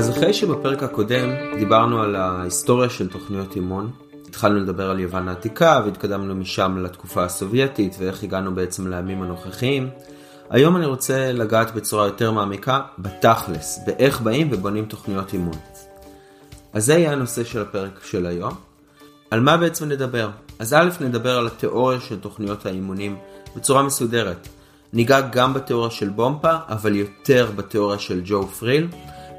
אז אחרי שבפרק הקודם דיברנו על ההיסטוריה של תוכניות אימון, התחלנו לדבר על יוון העתיקה והתקדמנו משם לתקופה הסובייטית ואיך הגענו בעצם לימים הנוכחיים. היום אני רוצה לגעת בצורה יותר מעמיקה בתכלס, באיך באים ובונים תוכניות אימון. אז זה יהיה הנושא של הפרק של היום. על מה בעצם נדבר? אז א' נדבר על התיאוריה של תוכניות האימונים בצורה מסודרת. ניגע גם בתיאוריה של בומפה, אבל יותר בתיאוריה של ג'ו פריל.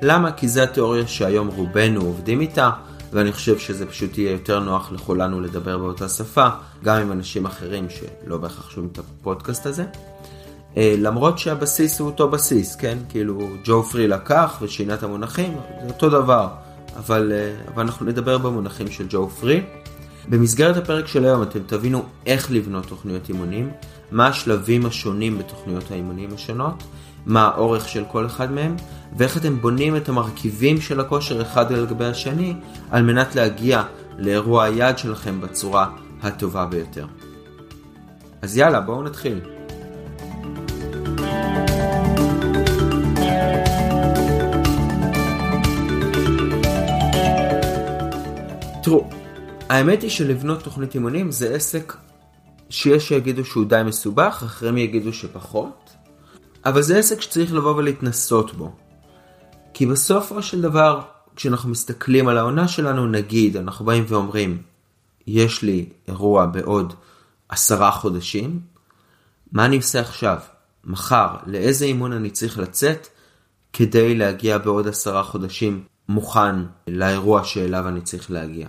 למה? כי זה התיאוריה שהיום רובנו עובדים איתה, ואני חושב שזה פשוט יהיה יותר נוח לכולנו לדבר באותה שפה, גם עם אנשים אחרים שלא בהכרח שומעים את הפודקאסט הזה. אה, למרות שהבסיס הוא אותו בסיס, כן? כאילו ג'ו פרי לקח ושינה את המונחים, זה אותו דבר, אבל, אה, אבל אנחנו נדבר במונחים של ג'ו פרי. במסגרת הפרק של היום אתם תבינו איך לבנות תוכניות אימונים, מה השלבים השונים בתוכניות האימונים השונות, מה האורך של כל אחד מהם, ואיך אתם בונים את המרכיבים של הכושר אחד על גבי השני, על מנת להגיע לאירוע היעד שלכם בצורה הטובה ביותר. אז יאללה, בואו נתחיל. תראו, האמת היא שלבנות תוכנית אימונים זה עסק שיש שיגידו שהוא די מסובך, אחרים יגידו שפחות, אבל זה עסק שצריך לבוא ולהתנסות בו. כי בסופו של דבר, כשאנחנו מסתכלים על העונה שלנו, נגיד, אנחנו באים ואומרים, יש לי אירוע בעוד עשרה חודשים, מה אני עושה עכשיו? מחר, לאיזה אימון אני צריך לצאת כדי להגיע בעוד עשרה חודשים מוכן לאירוע שאליו אני צריך להגיע.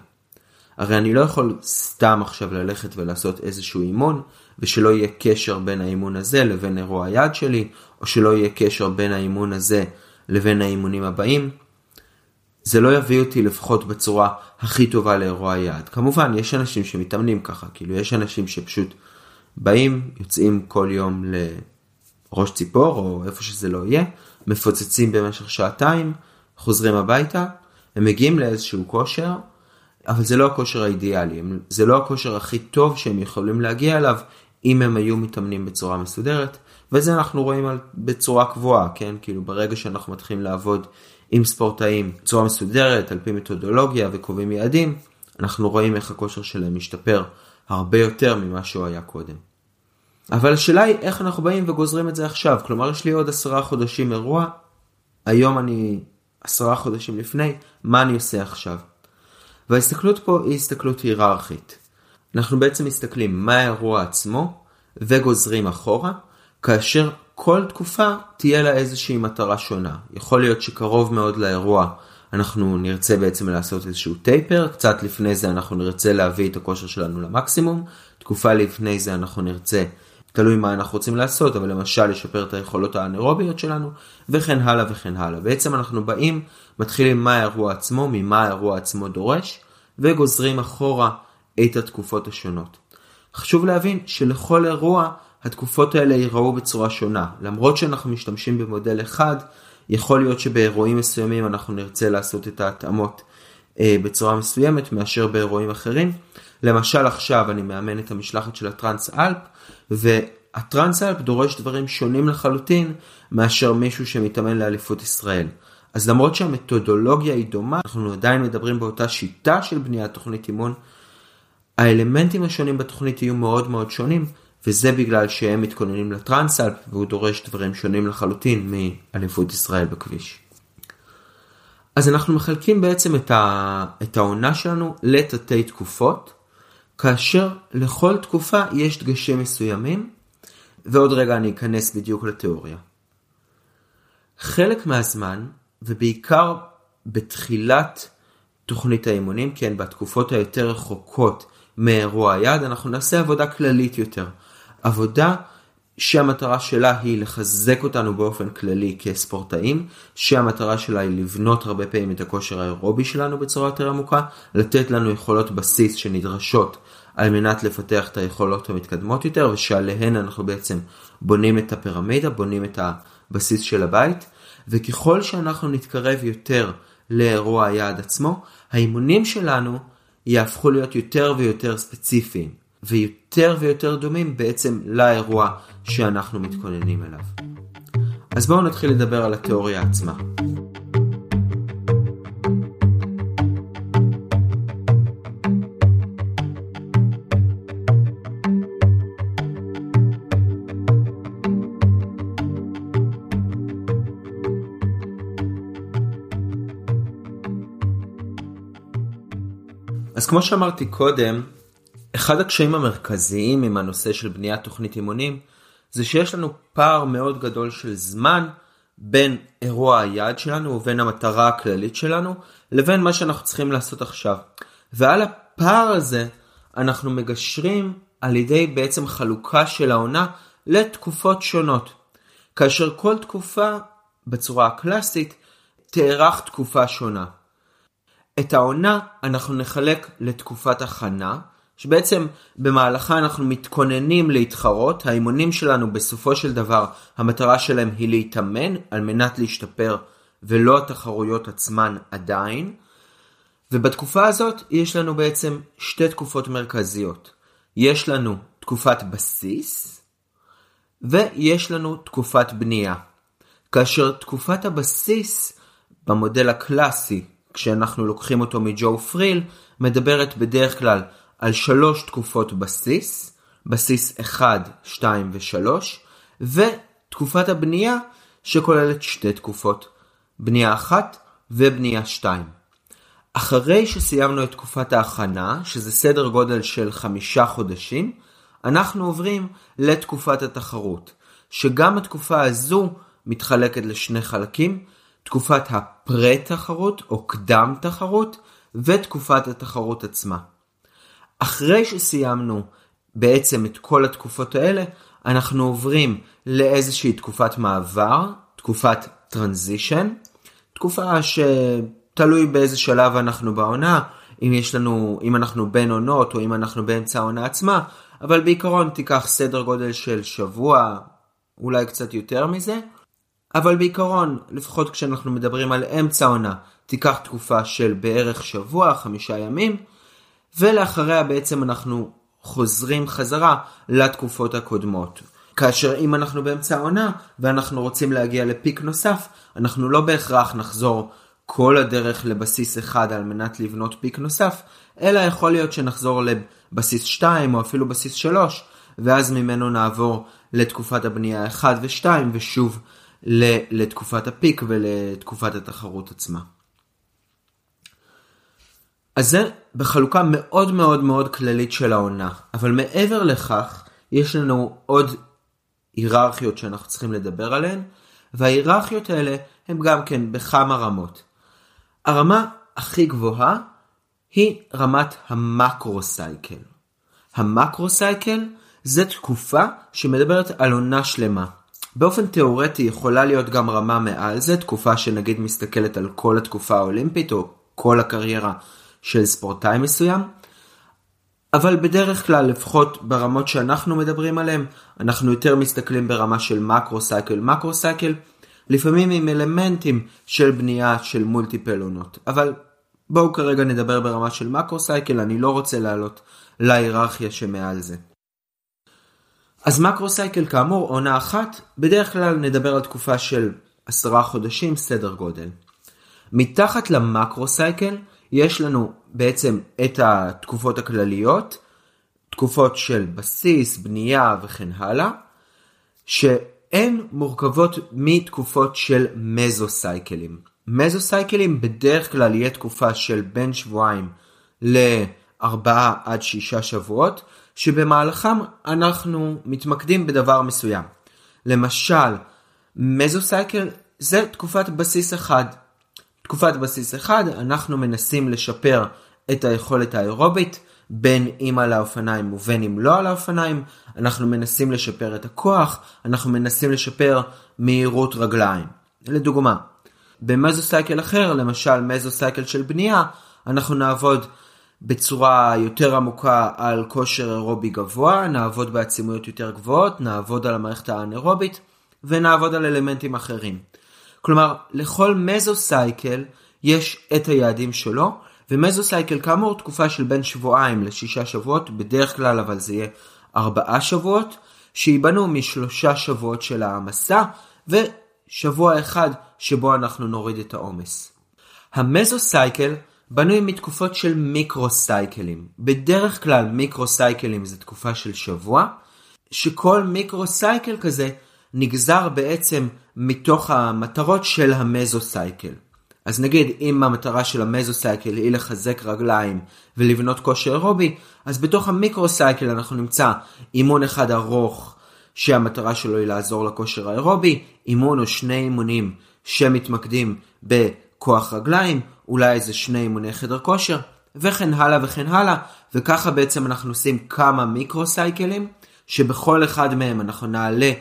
הרי אני לא יכול סתם עכשיו ללכת ולעשות איזשהו אימון, ושלא יהיה קשר בין האימון הזה לבין אירוע היעד שלי, או שלא יהיה קשר בין האימון הזה לבין האימונים הבאים. זה לא יביא אותי לפחות בצורה הכי טובה לאירוע היעד. כמובן, יש אנשים שמתאמנים ככה, כאילו יש אנשים שפשוט באים, יוצאים כל יום לראש ציפור, או איפה שזה לא יהיה, מפוצצים במשך שעתיים, חוזרים הביתה, הם מגיעים לאיזשהו כושר, אבל זה לא הכושר האידיאלי, זה לא הכושר הכי טוב שהם יכולים להגיע אליו אם הם היו מתאמנים בצורה מסודרת, וזה אנחנו רואים על, בצורה קבועה, כן? כאילו ברגע שאנחנו מתחילים לעבוד עם ספורטאים בצורה מסודרת, על פי מתודולוגיה וקובעים יעדים, אנחנו רואים איך הכושר שלהם משתפר הרבה יותר ממה שהוא היה קודם. אבל השאלה היא איך אנחנו באים וגוזרים את זה עכשיו, כלומר יש לי עוד עשרה חודשים אירוע, היום אני עשרה חודשים לפני, מה אני עושה עכשיו? וההסתכלות פה היא הסתכלות היררכית. אנחנו בעצם מסתכלים מה האירוע עצמו וגוזרים אחורה, כאשר כל תקופה תהיה לה איזושהי מטרה שונה. יכול להיות שקרוב מאוד לאירוע אנחנו נרצה בעצם לעשות איזשהו טייפר, קצת לפני זה אנחנו נרצה להביא את הכושר שלנו למקסימום, תקופה לפני זה אנחנו נרצה, תלוי מה אנחנו רוצים לעשות, אבל למשל לשפר את היכולות האנאירוביות שלנו, וכן הלאה וכן הלאה. בעצם אנחנו באים, מתחילים מה האירוע עצמו, ממה האירוע עצמו דורש, וגוזרים אחורה את התקופות השונות. חשוב להבין שלכל אירוע התקופות האלה ייראו בצורה שונה. למרות שאנחנו משתמשים במודל אחד, יכול להיות שבאירועים מסוימים אנחנו נרצה לעשות את ההתאמות אה, בצורה מסוימת מאשר באירועים אחרים. למשל עכשיו אני מאמן את המשלחת של ה TransAlp, וה TransAlp דורש דברים שונים לחלוטין מאשר מישהו שמתאמן לאליפות ישראל. אז למרות שהמתודולוגיה היא דומה, אנחנו עדיין מדברים באותה שיטה של בניית תוכנית אימון, האלמנטים השונים בתוכנית יהיו מאוד מאוד שונים, וזה בגלל שהם מתכוננים ל TransAlp והוא דורש דברים שונים לחלוטין מאליפות ישראל בכביש. אז אנחנו מחלקים בעצם את, ה... את העונה שלנו לתתי תקופות, כאשר לכל תקופה יש דגשים מסוימים, ועוד רגע אני אכנס בדיוק לתיאוריה. חלק מהזמן, ובעיקר בתחילת תוכנית האימונים, כן, בתקופות היותר רחוקות מאירוע היעד, אנחנו נעשה עבודה כללית יותר. עבודה שהמטרה שלה היא לחזק אותנו באופן כללי כספורטאים, שהמטרה שלה היא לבנות הרבה פעמים את הכושר האירובי שלנו בצורה יותר עמוקה, לתת לנו יכולות בסיס שנדרשות על מנת לפתח את היכולות המתקדמות יותר, ושעליהן אנחנו בעצם בונים את הפירמידה, בונים את הבסיס של הבית, וככל שאנחנו נתקרב יותר לאירוע היעד עצמו, האימונים שלנו יהפכו להיות יותר ויותר ספציפיים. ויותר ויותר דומים בעצם לאירוע שאנחנו מתכוננים אליו. אז בואו נתחיל לדבר על התיאוריה עצמה. אז כמו שאמרתי קודם, אחד הקשיים המרכזיים עם הנושא של בניית תוכנית אימונים, זה שיש לנו פער מאוד גדול של זמן בין אירוע היעד שלנו ובין המטרה הכללית שלנו, לבין מה שאנחנו צריכים לעשות עכשיו. ועל הפער הזה אנחנו מגשרים על ידי בעצם חלוקה של העונה לתקופות שונות. כאשר כל תקופה בצורה הקלאסית תארך תקופה שונה. את העונה אנחנו נחלק לתקופת הכנה, שבעצם במהלכה אנחנו מתכוננים להתחרות, האימונים שלנו בסופו של דבר המטרה שלהם היא להתאמן על מנת להשתפר ולא התחרויות עצמן עדיין. ובתקופה הזאת יש לנו בעצם שתי תקופות מרכזיות. יש לנו תקופת בסיס ויש לנו תקופת בנייה. כאשר תקופת הבסיס במודל הקלאסי, כשאנחנו לוקחים אותו מג'ו פריל, מדברת בדרך כלל על שלוש תקופות בסיס, בסיס 1, 2 ו-3, ותקופת הבנייה שכוללת שתי תקופות, בנייה 1 ובנייה 2. אחרי שסיימנו את תקופת ההכנה, שזה סדר גודל של חמישה חודשים, אנחנו עוברים לתקופת התחרות, שגם התקופה הזו מתחלקת לשני חלקים, תקופת הפרה-תחרות או קדם תחרות ותקופת התחרות עצמה. אחרי שסיימנו בעצם את כל התקופות האלה, אנחנו עוברים לאיזושהי תקופת מעבר, תקופת טרנזישן, תקופה שתלוי באיזה שלב אנחנו בעונה, אם יש לנו, אם אנחנו בין עונות או אם אנחנו באמצע העונה עצמה, אבל בעיקרון תיקח סדר גודל של שבוע, אולי קצת יותר מזה, אבל בעיקרון, לפחות כשאנחנו מדברים על אמצע העונה, תיקח תקופה של בערך שבוע, חמישה ימים, ולאחריה בעצם אנחנו חוזרים חזרה לתקופות הקודמות. כאשר אם אנחנו באמצע העונה ואנחנו רוצים להגיע לפיק נוסף, אנחנו לא בהכרח נחזור כל הדרך לבסיס אחד על מנת לבנות פיק נוסף, אלא יכול להיות שנחזור לבסיס 2 או אפילו בסיס 3, ואז ממנו נעבור לתקופת הבנייה 1 ו-2 ושוב לתקופת הפיק ולתקופת התחרות עצמה. אז זה בחלוקה מאוד מאוד מאוד כללית של העונה, אבל מעבר לכך יש לנו עוד היררכיות שאנחנו צריכים לדבר עליהן, וההיררכיות האלה הן גם כן בכמה רמות. הרמה הכי גבוהה היא רמת המקרו-סייקל. המקרו-סייקל זה תקופה שמדברת על עונה שלמה. באופן תאורטי יכולה להיות גם רמה מעל זה, תקופה שנגיד מסתכלת על כל התקופה האולימפית או כל הקריירה של ספורטאי מסוים, אבל בדרך כלל, לפחות ברמות שאנחנו מדברים עליהן, אנחנו יותר מסתכלים ברמה של מקרו-סייקל. מקרו-סייקל לפעמים עם אלמנטים של בנייה של מולטיפל עונות, אבל בואו כרגע נדבר ברמה של מקרו-סייקל, אני לא רוצה לעלות להיררכיה שמעל זה. אז מקרו-סייקל כאמור, עונה אחת, בדרך כלל נדבר על תקופה של עשרה חודשים, סדר גודל. מתחת למקרו-סייקל יש לנו בעצם את התקופות הכלליות, תקופות של בסיס, בנייה וכן הלאה, שהן מורכבות מתקופות של מזוסייקלים. מזוסייקלים בדרך כלל יהיה תקופה של בין שבועיים לארבעה עד שישה שבועות, שבמהלכם אנחנו מתמקדים בדבר מסוים. למשל, מזוסייקל זה תקופת בסיס אחד. תקופת בסיס אחד אנחנו מנסים לשפר את היכולת האירובית בין אם על האופניים ובין אם לא על האופניים, אנחנו מנסים לשפר את הכוח, אנחנו מנסים לשפר מהירות רגליים. לדוגמה, במזוסייקל אחר, למשל מזוסייקל של בנייה, אנחנו נעבוד בצורה יותר עמוקה על כושר אירובי גבוה, נעבוד בעצימויות יותר גבוהות, נעבוד על המערכת האנאירובית ונעבוד על אלמנטים אחרים. כלומר, לכל מזוסייקל יש את היעדים שלו, ומזוסייקל כאמור תקופה של בין שבועיים לשישה שבועות, בדרך כלל אבל זה יהיה ארבעה שבועות, שייבנו משלושה שבועות של העמסה, ושבוע אחד שבו אנחנו נוריד את העומס. המזוסייקל בנוי מתקופות של מיקרו-סייקלים. בדרך כלל מיקרו-סייקלים זה תקופה של שבוע, שכל מיקרו-סייקל כזה נגזר בעצם מתוך המטרות של המזוסייקל. אז נגיד אם המטרה של המזוסייקל היא לחזק רגליים ולבנות כושר אירובי, אז בתוך המיקרוסייקל אנחנו נמצא אימון אחד ארוך שהמטרה שלו היא לעזור לכושר האירובי, אימון או שני אימונים שמתמקדים בכוח רגליים, אולי איזה שני אימוני חדר כושר, וכן הלאה וכן הלאה, וככה בעצם אנחנו עושים כמה מיקרוסייקלים, שבכל אחד מהם אנחנו נעלה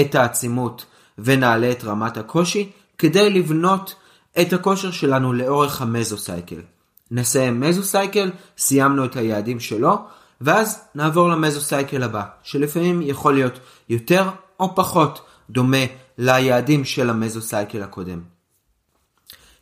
את העצימות ונעלה את רמת הקושי, כדי לבנות את הכושר שלנו לאורך המזוסייקל. נסיים מזוסייקל, סיימנו את היעדים שלו, ואז נעבור למזוסייקל הבא, שלפעמים יכול להיות יותר או פחות דומה ליעדים של המזוסייקל הקודם.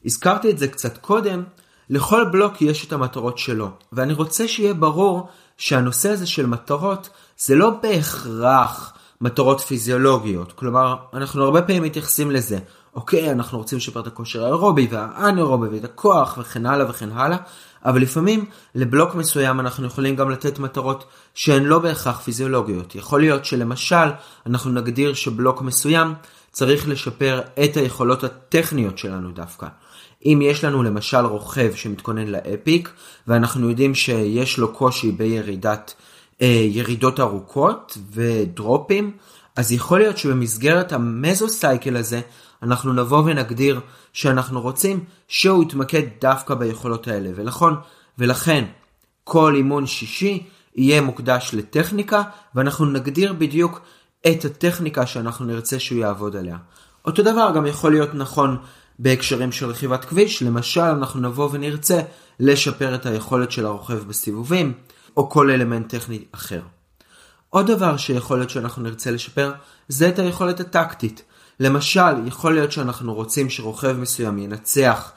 הזכרתי את זה קצת קודם, לכל בלוק יש את המטרות שלו, ואני רוצה שיהיה ברור שהנושא הזה של מטרות זה לא בהכרח מטרות פיזיולוגיות, כלומר אנחנו הרבה פעמים מתייחסים לזה, אוקיי אנחנו רוצים לשפר את הכושר האירובי והאנאירובי ואת הכוח וכן הלאה וכן הלאה, אבל לפעמים לבלוק מסוים אנחנו יכולים גם לתת מטרות שהן לא בהכרח פיזיולוגיות. יכול להיות שלמשל אנחנו נגדיר שבלוק מסוים צריך לשפר את היכולות הטכניות שלנו דווקא. אם יש לנו למשל רוכב שמתכונן לאפיק ואנחנו יודעים שיש לו קושי בירידת אה, ירידות ארוכות ודרופים, אז יכול להיות שבמסגרת המזוסייקל הזה אנחנו נבוא ונגדיר שאנחנו רוצים שהוא יתמקד דווקא ביכולות האלה. ולכן, ולכן כל אימון שישי יהיה מוקדש לטכניקה, ואנחנו נגדיר בדיוק את הטכניקה שאנחנו נרצה שהוא יעבוד עליה. אותו דבר גם יכול להיות נכון בהקשרים של רכיבת כביש, למשל אנחנו נבוא ונרצה לשפר את היכולת של הרוכב בסיבובים, או כל אלמנט טכני אחר. עוד דבר שיכול להיות שאנחנו נרצה לשפר, זה את היכולת הטקטית. למשל, יכול להיות שאנחנו רוצים שרוכב מסוים ינצח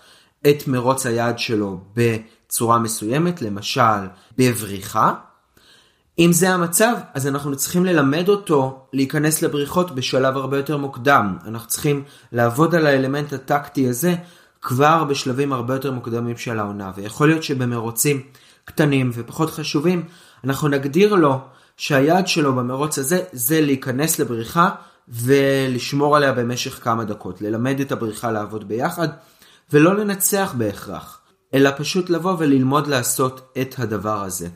את מרוץ היעד שלו בצורה מסוימת, למשל בבריחה. אם זה המצב, אז אנחנו צריכים ללמד אותו להיכנס לבריחות בשלב הרבה יותר מוקדם. אנחנו צריכים לעבוד על האלמנט הטקטי הזה כבר בשלבים הרבה יותר מוקדמים של העונה. ויכול להיות שבמרוצים קטנים ופחות חשובים, אנחנו נגדיר לו שהיעד שלו במרוץ הזה זה להיכנס לבריחה ולשמור עליה במשך כמה דקות, ללמד את הבריחה לעבוד ביחד, ולא לנצח בהכרח, אלא פשוט לבוא וללמוד לעשות את הדבר הזה.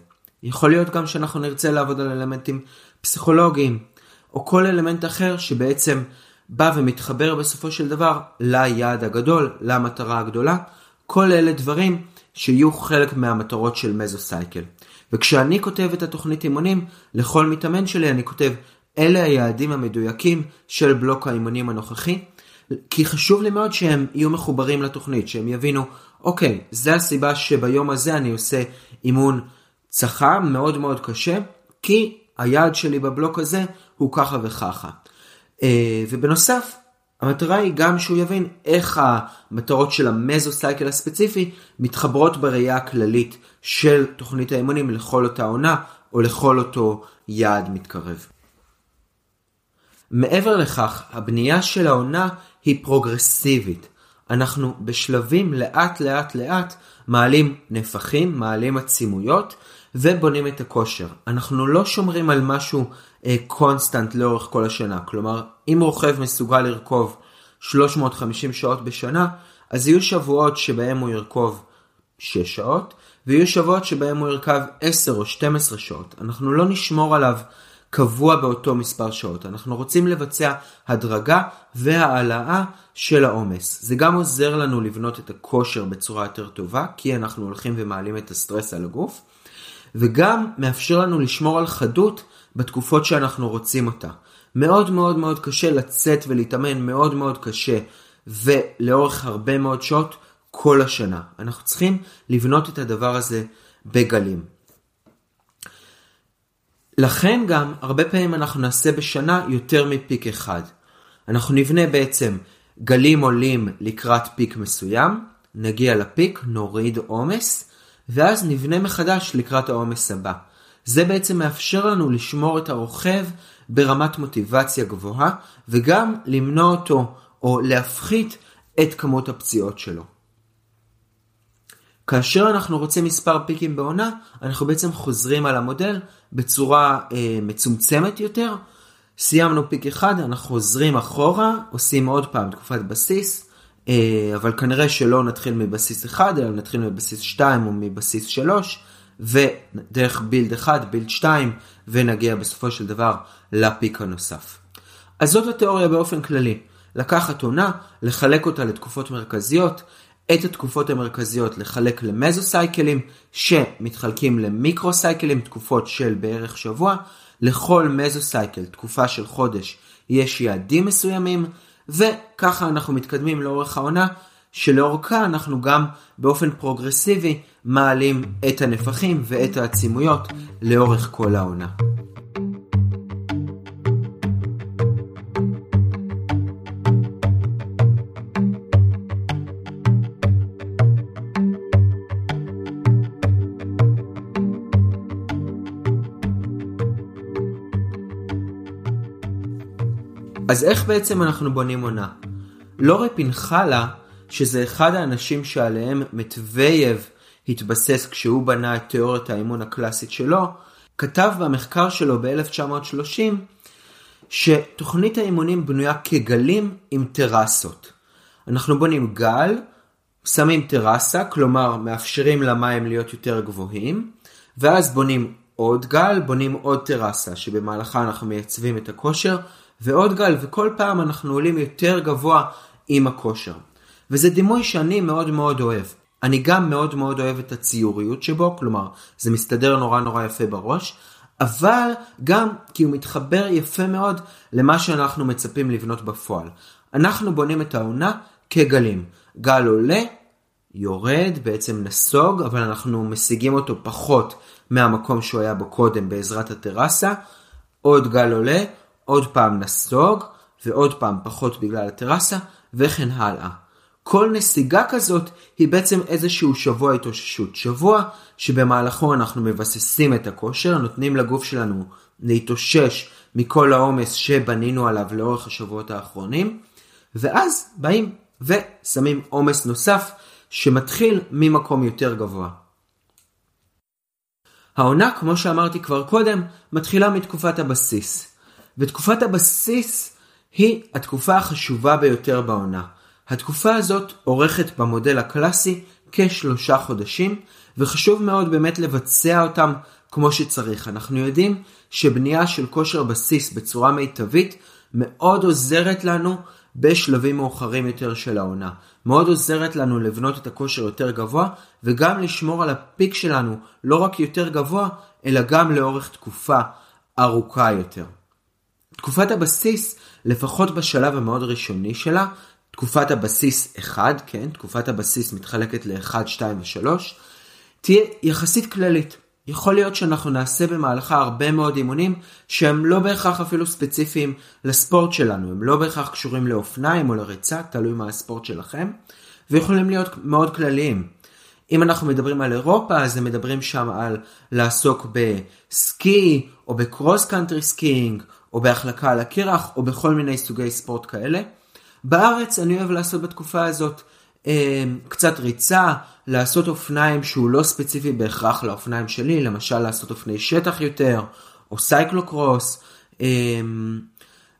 יכול להיות גם שאנחנו נרצה לעבוד על אלמנטים פסיכולוגיים, או כל אלמנט אחר שבעצם בא ומתחבר בסופו של דבר ליעד הגדול, למטרה הגדולה. כל אלה דברים שיהיו חלק מהמטרות של מזוסייקל. וכשאני כותב את התוכנית אימונים, לכל מתאמן שלי אני כותב אלה היעדים המדויקים של בלוק האימונים הנוכחי, כי חשוב לי מאוד שהם יהיו מחוברים לתוכנית, שהם יבינו, אוקיי, זה הסיבה שביום הזה אני עושה אימון צחה מאוד מאוד קשה, כי היעד שלי בבלוק הזה הוא ככה וככה. אה, ובנוסף, המטרה היא גם שהוא יבין איך המטרות של המזוסייקל הספציפי מתחברות בראייה הכללית של תוכנית האימונים לכל אותה עונה או לכל אותו יעד מתקרב. מעבר לכך, הבנייה של העונה היא פרוגרסיבית. אנחנו בשלבים לאט לאט לאט מעלים נפחים, מעלים עצימויות ובונים את הכושר. אנחנו לא שומרים על משהו constant אה, לאורך כל השנה. כלומר, אם רוכב מסוגל לרכוב 350 שעות בשנה, אז יהיו שבועות שבהם הוא ירכוב 6 שעות, ויהיו שבועות שבהם הוא ירכב 10 או 12 שעות. אנחנו לא נשמור עליו קבוע באותו מספר שעות. אנחנו רוצים לבצע הדרגה והעלאה של העומס. זה גם עוזר לנו לבנות את הכושר בצורה יותר טובה, כי אנחנו הולכים ומעלים את הסטרס על הגוף, וגם מאפשר לנו לשמור על חדות בתקופות שאנחנו רוצים אותה. מאוד מאוד מאוד קשה לצאת ולהתאמן מאוד מאוד קשה ולאורך הרבה מאוד שעות כל השנה. אנחנו צריכים לבנות את הדבר הזה בגלים. לכן גם הרבה פעמים אנחנו נעשה בשנה יותר מפיק אחד. אנחנו נבנה בעצם גלים עולים לקראת פיק מסוים, נגיע לפיק, נוריד עומס, ואז נבנה מחדש לקראת העומס הבא. זה בעצם מאפשר לנו לשמור את הרוכב ברמת מוטיבציה גבוהה, וגם למנוע אותו או להפחית את כמות הפציעות שלו. כאשר אנחנו רוצים מספר פיקים בעונה, אנחנו בעצם חוזרים על המודל בצורה אה, מצומצמת יותר. סיימנו פיק אחד, אנחנו חוזרים אחורה, עושים עוד פעם תקופת בסיס, אבל כנראה שלא נתחיל מבסיס 1, אלא נתחיל מבסיס 2 או מבסיס 3, ודרך בילד 1, בילד 2, ונגיע בסופו של דבר לפיק הנוסף. אז זאת התיאוריה באופן כללי. לקחת עונה, לחלק אותה לתקופות מרכזיות, את התקופות המרכזיות לחלק למזוסייקלים שמתחלקים למיקרוסייקלים, תקופות של בערך שבוע. לכל מזוסייקל, תקופה של חודש, יש יעדים מסוימים, וככה אנחנו מתקדמים לאורך העונה, שלאורכה אנחנו גם באופן פרוגרסיבי מעלים את הנפחים ואת העצימויות לאורך כל העונה. אז איך בעצם אנחנו בונים עונה? לורי פנחלה, שזה אחד האנשים שעליהם מטווייב התבסס כשהוא בנה את תיאוריית האימון הקלאסית שלו, כתב במחקר שלו ב-1930 שתוכנית האימונים בנויה כגלים עם טרסות. אנחנו בונים גל, שמים טרסה, כלומר מאפשרים למים להיות יותר גבוהים, ואז בונים עוד גל, בונים עוד טרסה, שבמהלכה אנחנו מייצבים את הכושר, ועוד גל, וכל פעם אנחנו עולים יותר גבוה עם הכושר. וזה דימוי שאני מאוד מאוד אוהב. אני גם מאוד מאוד אוהב את הציוריות שבו, כלומר, זה מסתדר נורא נורא יפה בראש, אבל גם כי הוא מתחבר יפה מאוד למה שאנחנו מצפים לבנות בפועל. אנחנו בונים את העונה כגלים. גל עולה, יורד, בעצם נסוג, אבל אנחנו משיגים אותו פחות מהמקום שהוא היה בו קודם בעזרת הטרסה. עוד גל עולה, עוד פעם נסוג, ועוד פעם פחות בגלל הטרסה, וכן הלאה. כל נסיגה כזאת היא בעצם איזשהו שבוע התאוששות. שבוע שבמהלכו אנחנו מבססים את הכושר, נותנים לגוף שלנו להתאושש מכל העומס שבנינו עליו לאורך השבועות האחרונים, ואז באים ושמים עומס נוסף שמתחיל ממקום יותר גבוה. העונה, כמו שאמרתי כבר קודם, מתחילה מתקופת הבסיס. ותקופת הבסיס היא התקופה החשובה ביותר בעונה. התקופה הזאת אורכת במודל הקלאסי כשלושה חודשים, וחשוב מאוד באמת לבצע אותם כמו שצריך. אנחנו יודעים שבנייה של כושר בסיס בצורה מיטבית מאוד עוזרת לנו בשלבים מאוחרים יותר של העונה. מאוד עוזרת לנו לבנות את הכושר יותר גבוה, וגם לשמור על הפיק שלנו לא רק יותר גבוה, אלא גם לאורך תקופה ארוכה יותר. תקופת הבסיס, לפחות בשלב המאוד ראשוני שלה, תקופת הבסיס 1, כן, תקופת הבסיס מתחלקת ל-1, 2 ו-3, תהיה יחסית כללית. יכול להיות שאנחנו נעשה במהלכה הרבה מאוד אימונים שהם לא בהכרח אפילו ספציפיים לספורט שלנו, הם לא בהכרח קשורים לאופניים או לריצה, תלוי מה הספורט שלכם, ויכולים להיות מאוד כלליים. אם אנחנו מדברים על אירופה, אז הם מדברים שם על לעסוק בסקי, או ב cross country skiing, או בהחלקה על הקרח, או בכל מיני סוגי ספורט כאלה. בארץ אני אוהב לעשות בתקופה הזאת אה, קצת ריצה, לעשות אופניים שהוא לא ספציפי בהכרח לאופניים שלי, למשל לעשות אופני שטח יותר, או cyclocross, אה,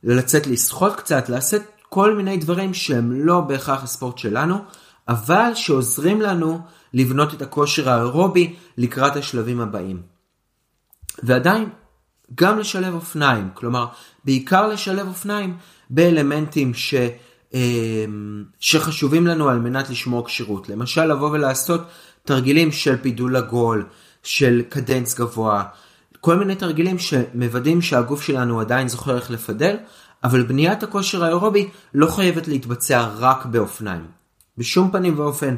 לצאת לשחות קצת, לעשות כל מיני דברים שהם לא בהכרח הספורט שלנו, אבל שעוזרים לנו לבנות את הכושר האירובי לקראת השלבים הבאים. ועדיין, גם לשלב אופניים, כלומר, בעיקר לשלב אופניים באלמנטים ש... אמ, שחשובים לנו על מנת לשמור כשירות. למשל לבוא ולעשות תרגילים של פידול עגול, של קדנס גבוה, כל מיני תרגילים שמוודאים שהגוף שלנו עדיין זוכר איך לפדל, אבל בניית הכושר האירובי לא חייבת להתבצע רק באופניים. בשום פנים ואופן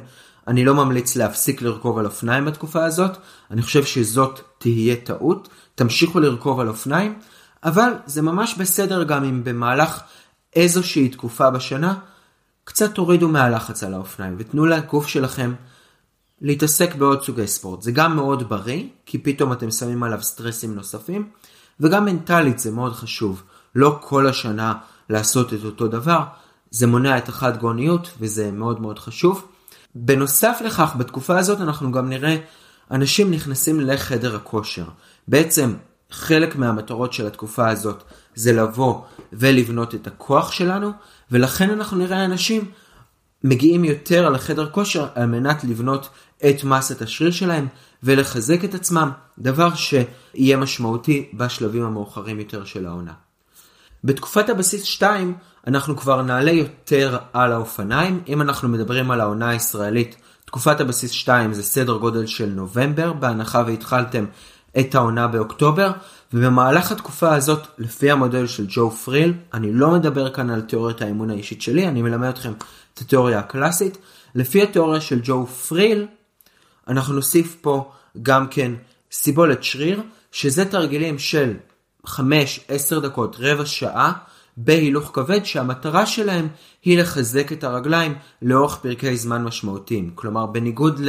אני לא ממליץ להפסיק לרכוב על אופניים בתקופה הזאת, אני חושב שזאת תהיה טעות, תמשיכו לרכוב על אופניים, אבל זה ממש בסדר גם אם במהלך איזושהי תקופה בשנה, קצת תורידו מהלחץ על האופניים ותנו לגוף שלכם להתעסק בעוד סוגי ספורט. זה גם מאוד בריא, כי פתאום אתם שמים עליו סטרסים נוספים, וגם מנטלית זה מאוד חשוב. לא כל השנה לעשות את אותו דבר, זה מונע את החד גאוניות וזה מאוד מאוד חשוב. בנוסף לכך, בתקופה הזאת אנחנו גם נראה אנשים נכנסים לחדר הכושר. בעצם חלק מהמטרות של התקופה הזאת זה לבוא ולבנות את הכוח שלנו, ולכן אנחנו נראה אנשים מגיעים יותר לחדר כושר על מנת לבנות את מסת השריר שלהם ולחזק את עצמם, דבר שיהיה משמעותי בשלבים המאוחרים יותר של העונה. בתקופת הבסיס 2 אנחנו כבר נעלה יותר על האופניים. אם אנחנו מדברים על העונה הישראלית, תקופת הבסיס 2 זה סדר גודל של נובמבר, בהנחה והתחלתם את העונה באוקטובר, ובמהלך התקופה הזאת, לפי המודל של ג'ו פריל, אני לא מדבר כאן על תיאוריית האימון האישית שלי, אני מלמד אתכם את התיאוריה הקלאסית. לפי התיאוריה של ג'ו פריל, אנחנו נוסיף פה גם כן סיבולת שריר, שזה תרגילים של 5-10 דקות, רבע שעה, בהילוך כבד, שהמטרה שלהם היא לחזק את הרגליים לאורך פרקי זמן משמעותיים. כלומר, בניגוד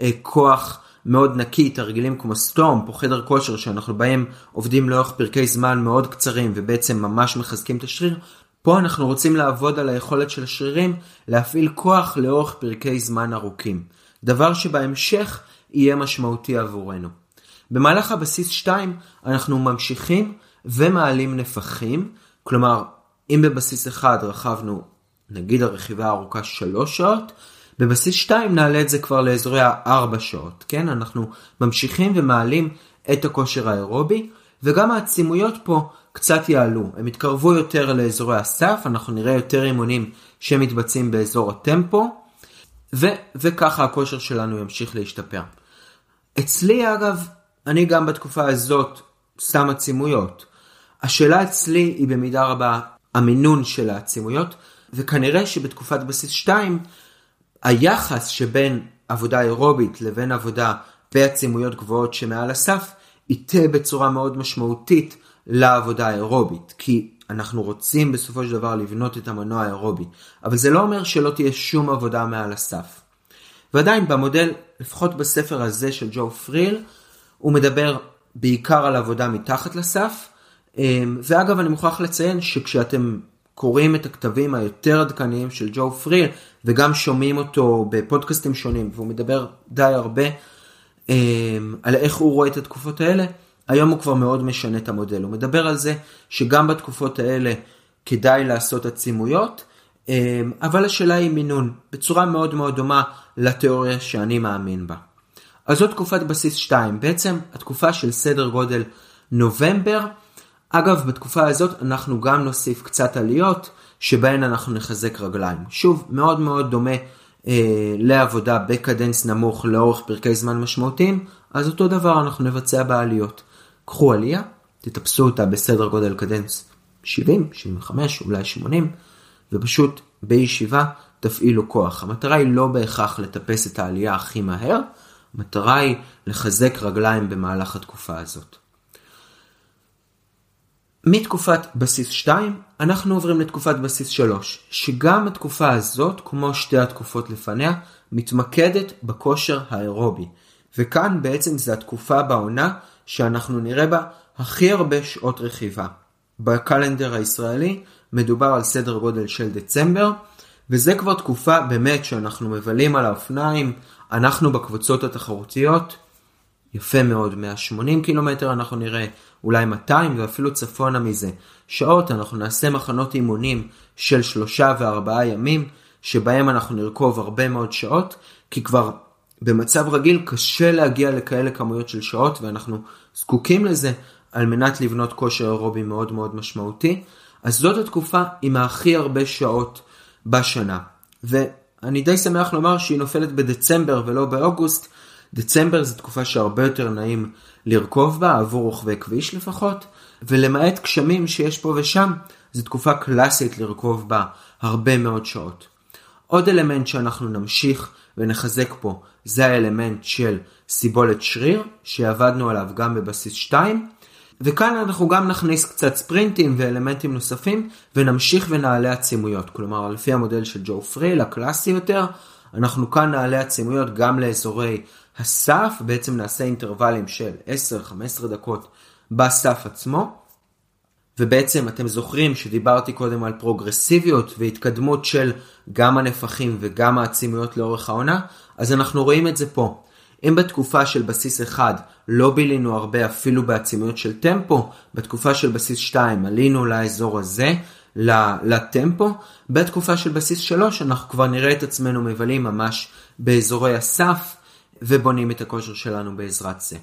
לכוח מאוד נקי, תרגילים כמו סטום, פה חדר כושר, שאנחנו בהם עובדים לאורך פרקי זמן מאוד קצרים ובעצם ממש מחזקים את השריר, פה אנחנו רוצים לעבוד על היכולת של השרירים להפעיל כוח לאורך פרקי זמן ארוכים. דבר שבהמשך יהיה משמעותי עבורנו. במהלך הבסיס 2 אנחנו ממשיכים ומעלים נפחים, כלומר אם בבסיס 1 רכבנו נגיד הרכיבה הארוכה 3 שעות, בבסיס 2 נעלה את זה כבר לאזורי ה-4 שעות, כן? אנחנו ממשיכים ומעלים את הכושר האירובי, וגם העצימויות פה קצת יעלו, הם יתקרבו יותר לאזורי הסף, אנחנו נראה יותר אימונים שמתבצעים באזור הטמפו, ו- וככה הכושר שלנו ימשיך להשתפר. אצלי אגב, אני גם בתקופה הזאת שם עצימויות. השאלה אצלי היא במידה רבה המינון של העצימויות, וכנראה שבתקופת בסיס 2, היחס שבין עבודה אירובית לבין עבודה בעצימויות גבוהות שמעל הסף, יטה בצורה מאוד משמעותית לעבודה האירובית, כי אנחנו רוצים בסופו של דבר לבנות את המנוע האירובי, אבל זה לא אומר שלא תהיה שום עבודה מעל הסף. ועדיין במודל, לפחות בספר הזה של ג'ו פריל, הוא מדבר בעיקר על עבודה מתחת לסף, אמ, ואגב אני מוכרח לציין שכשאתם קוראים את הכתבים היותר עדכניים של ג'ו פריל, וגם שומעים אותו בפודקאסטים שונים, והוא מדבר די הרבה אמ, על איך הוא רואה את התקופות האלה, היום הוא כבר מאוד משנה את המודל. הוא מדבר על זה שגם בתקופות האלה כדאי לעשות עצימויות, אמ, אבל השאלה היא מינון, בצורה מאוד מאוד דומה לתיאוריה שאני מאמין בה. אז זו תקופת בסיס 2, בעצם התקופה של סדר גודל נובמבר. אגב, בתקופה הזאת אנחנו גם נוסיף קצת עליות, שבהן אנחנו נחזק רגליים. שוב, מאוד מאוד דומה אה, לעבודה בקדנס נמוך לאורך פרקי זמן משמעותיים, אז אותו דבר אנחנו נבצע בעליות. קחו עלייה, תטפסו אותה בסדר גודל קדנס 70, 75, אולי 80, ופשוט בישיבה תפעילו כוח. המטרה היא לא בהכרח לטפס את העלייה הכי מהר, המטרה היא לחזק רגליים במהלך התקופה הזאת. מתקופת בסיס 2 אנחנו עוברים לתקופת בסיס 3, שגם התקופה הזאת, כמו שתי התקופות לפניה, מתמקדת בכושר האירובי. וכאן בעצם זו התקופה בעונה שאנחנו נראה בה הכי הרבה שעות רכיבה. בקלנדר הישראלי מדובר על סדר גודל של דצמבר, וזה כבר תקופה באמת שאנחנו מבלים על האופניים, אנחנו בקבוצות התחרותיות, יפה מאוד, 180 קילומטר אנחנו נראה, אולי 200 ואפילו צפונה מזה. שעות אנחנו נעשה מחנות אימונים של שלושה וארבעה ימים, שבהם אנחנו נרכוב הרבה מאוד שעות, כי כבר במצב רגיל קשה להגיע לכאלה כמויות של שעות ואנחנו זקוקים לזה על מנת לבנות כושר אירובי מאוד מאוד משמעותי. אז זאת התקופה עם הכי הרבה שעות בשנה. ואני די שמח לומר שהיא נופלת בדצמבר ולא באוגוסט. דצמבר זו תקופה שהרבה יותר נעים לרכוב בה, עבור רוכבי כביש לפחות, ולמעט גשמים שיש פה ושם, זו תקופה קלאסית לרכוב בה הרבה מאוד שעות. עוד אלמנט שאנחנו נמשיך ונחזק פה זה האלמנט של סיבולת שריר, שעבדנו עליו גם בבסיס 2, וכאן אנחנו גם נכניס קצת ספרינטים ואלמנטים נוספים, ונמשיך ונעלה עצימויות. כלומר, לפי המודל של ג'ו פריל, הקלאסי יותר, אנחנו כאן נעלה עצימויות גם לאזורי הסף, בעצם נעשה אינטרוולים של 10-15 דקות בסף עצמו. ובעצם אתם זוכרים שדיברתי קודם על פרוגרסיביות והתקדמות של גם הנפחים וגם העצימויות לאורך העונה, אז אנחנו רואים את זה פה. אם בתקופה של בסיס 1 לא בילינו הרבה אפילו בעצימויות של טמפו, בתקופה של בסיס 2 עלינו לאזור הזה, לטמפו. בתקופה של בסיס 3 אנחנו כבר נראה את עצמנו מבלים ממש באזורי הסף ובונים את הכושר שלנו בעזרת זה.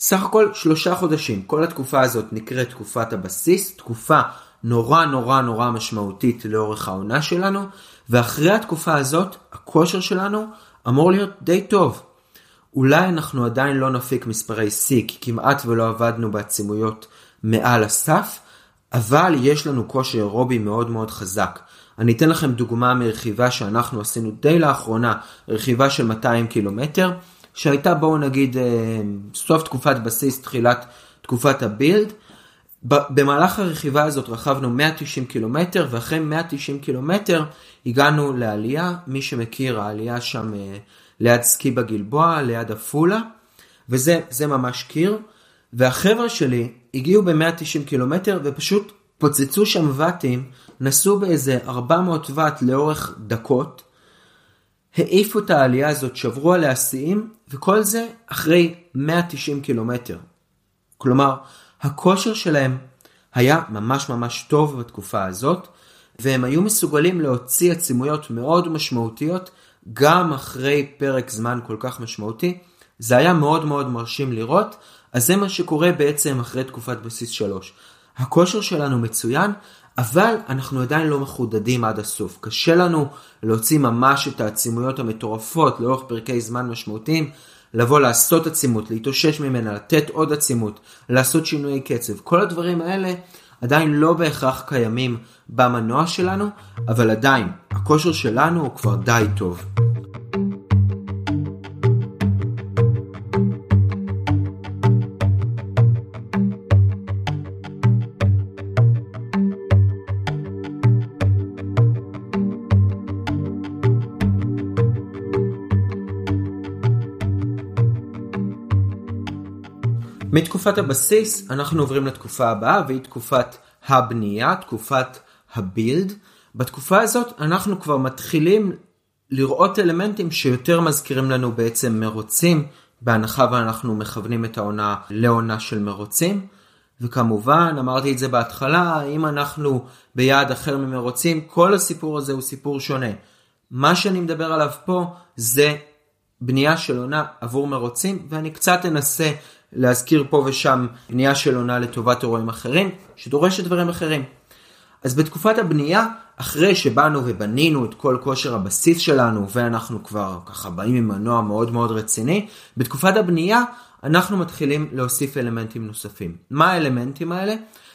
סך הכל שלושה חודשים, כל התקופה הזאת נקראת תקופת הבסיס, תקופה נורא נורא נורא משמעותית לאורך העונה שלנו, ואחרי התקופה הזאת הכושר שלנו אמור להיות די טוב. אולי אנחנו עדיין לא נפיק מספרי שיא, כי כמעט ולא עבדנו בעצימויות מעל הסף, אבל יש לנו כושר אירובי מאוד מאוד חזק. אני אתן לכם דוגמה מרכיבה שאנחנו עשינו די לאחרונה, רכיבה של 200 קילומטר, שהייתה בואו נגיד אה, סוף תקופת בסיס, תחילת תקופת הבילד. במהלך הרכיבה הזאת רכבנו 190 קילומטר, ואחרי 190 קילומטר הגענו לעלייה, מי שמכיר העלייה שם אה, ליד סקי בגלבוע, ליד עפולה, וזה ממש קיר. והחבר'ה שלי הגיעו ב-190 קילומטר ופשוט פוצצו שם ואטים, נסעו באיזה 400 ואט לאורך דקות, העיפו את העלייה הזאת, שברו עליה שיאים, וכל זה אחרי 190 קילומטר. כלומר, הכושר שלהם היה ממש ממש טוב בתקופה הזאת, והם היו מסוגלים להוציא עצימויות מאוד משמעותיות גם אחרי פרק זמן כל כך משמעותי. זה היה מאוד מאוד מרשים לראות, אז זה מה שקורה בעצם אחרי תקופת בסיס 3. הכושר שלנו מצוין, אבל אנחנו עדיין לא מחודדים עד הסוף. קשה לנו להוציא ממש את העצימויות המטורפות לאורך פרקי זמן משמעותיים, לבוא לעשות עצימות, להתאושש ממנה, לתת עוד עצימות, לעשות שינויי קצב. כל הדברים האלה עדיין לא בהכרח קיימים במנוע שלנו, אבל עדיין, הכושר שלנו הוא כבר די טוב. מתקופת הבסיס אנחנו עוברים לתקופה הבאה והיא תקופת הבנייה, תקופת הבילד. בתקופה הזאת אנחנו כבר מתחילים לראות אלמנטים שיותר מזכירים לנו בעצם מרוצים, בהנחה ואנחנו מכוונים את העונה לעונה של מרוצים. וכמובן, אמרתי את זה בהתחלה, אם אנחנו ביעד אחר ממרוצים, כל הסיפור הזה הוא סיפור שונה. מה שאני מדבר עליו פה זה בנייה של עונה עבור מרוצים, ואני קצת אנסה להזכיר פה ושם בנייה של עונה לטובת אירועים אחרים, שדורשת דברים אחרים. אז בתקופת הבנייה, אחרי שבאנו ובנינו את כל כושר הבסיס שלנו, ואנחנו כבר ככה באים עם מנוע מאוד מאוד רציני, בתקופת הבנייה אנחנו מתחילים להוסיף אלמנטים נוספים. מה האלמנטים האלה?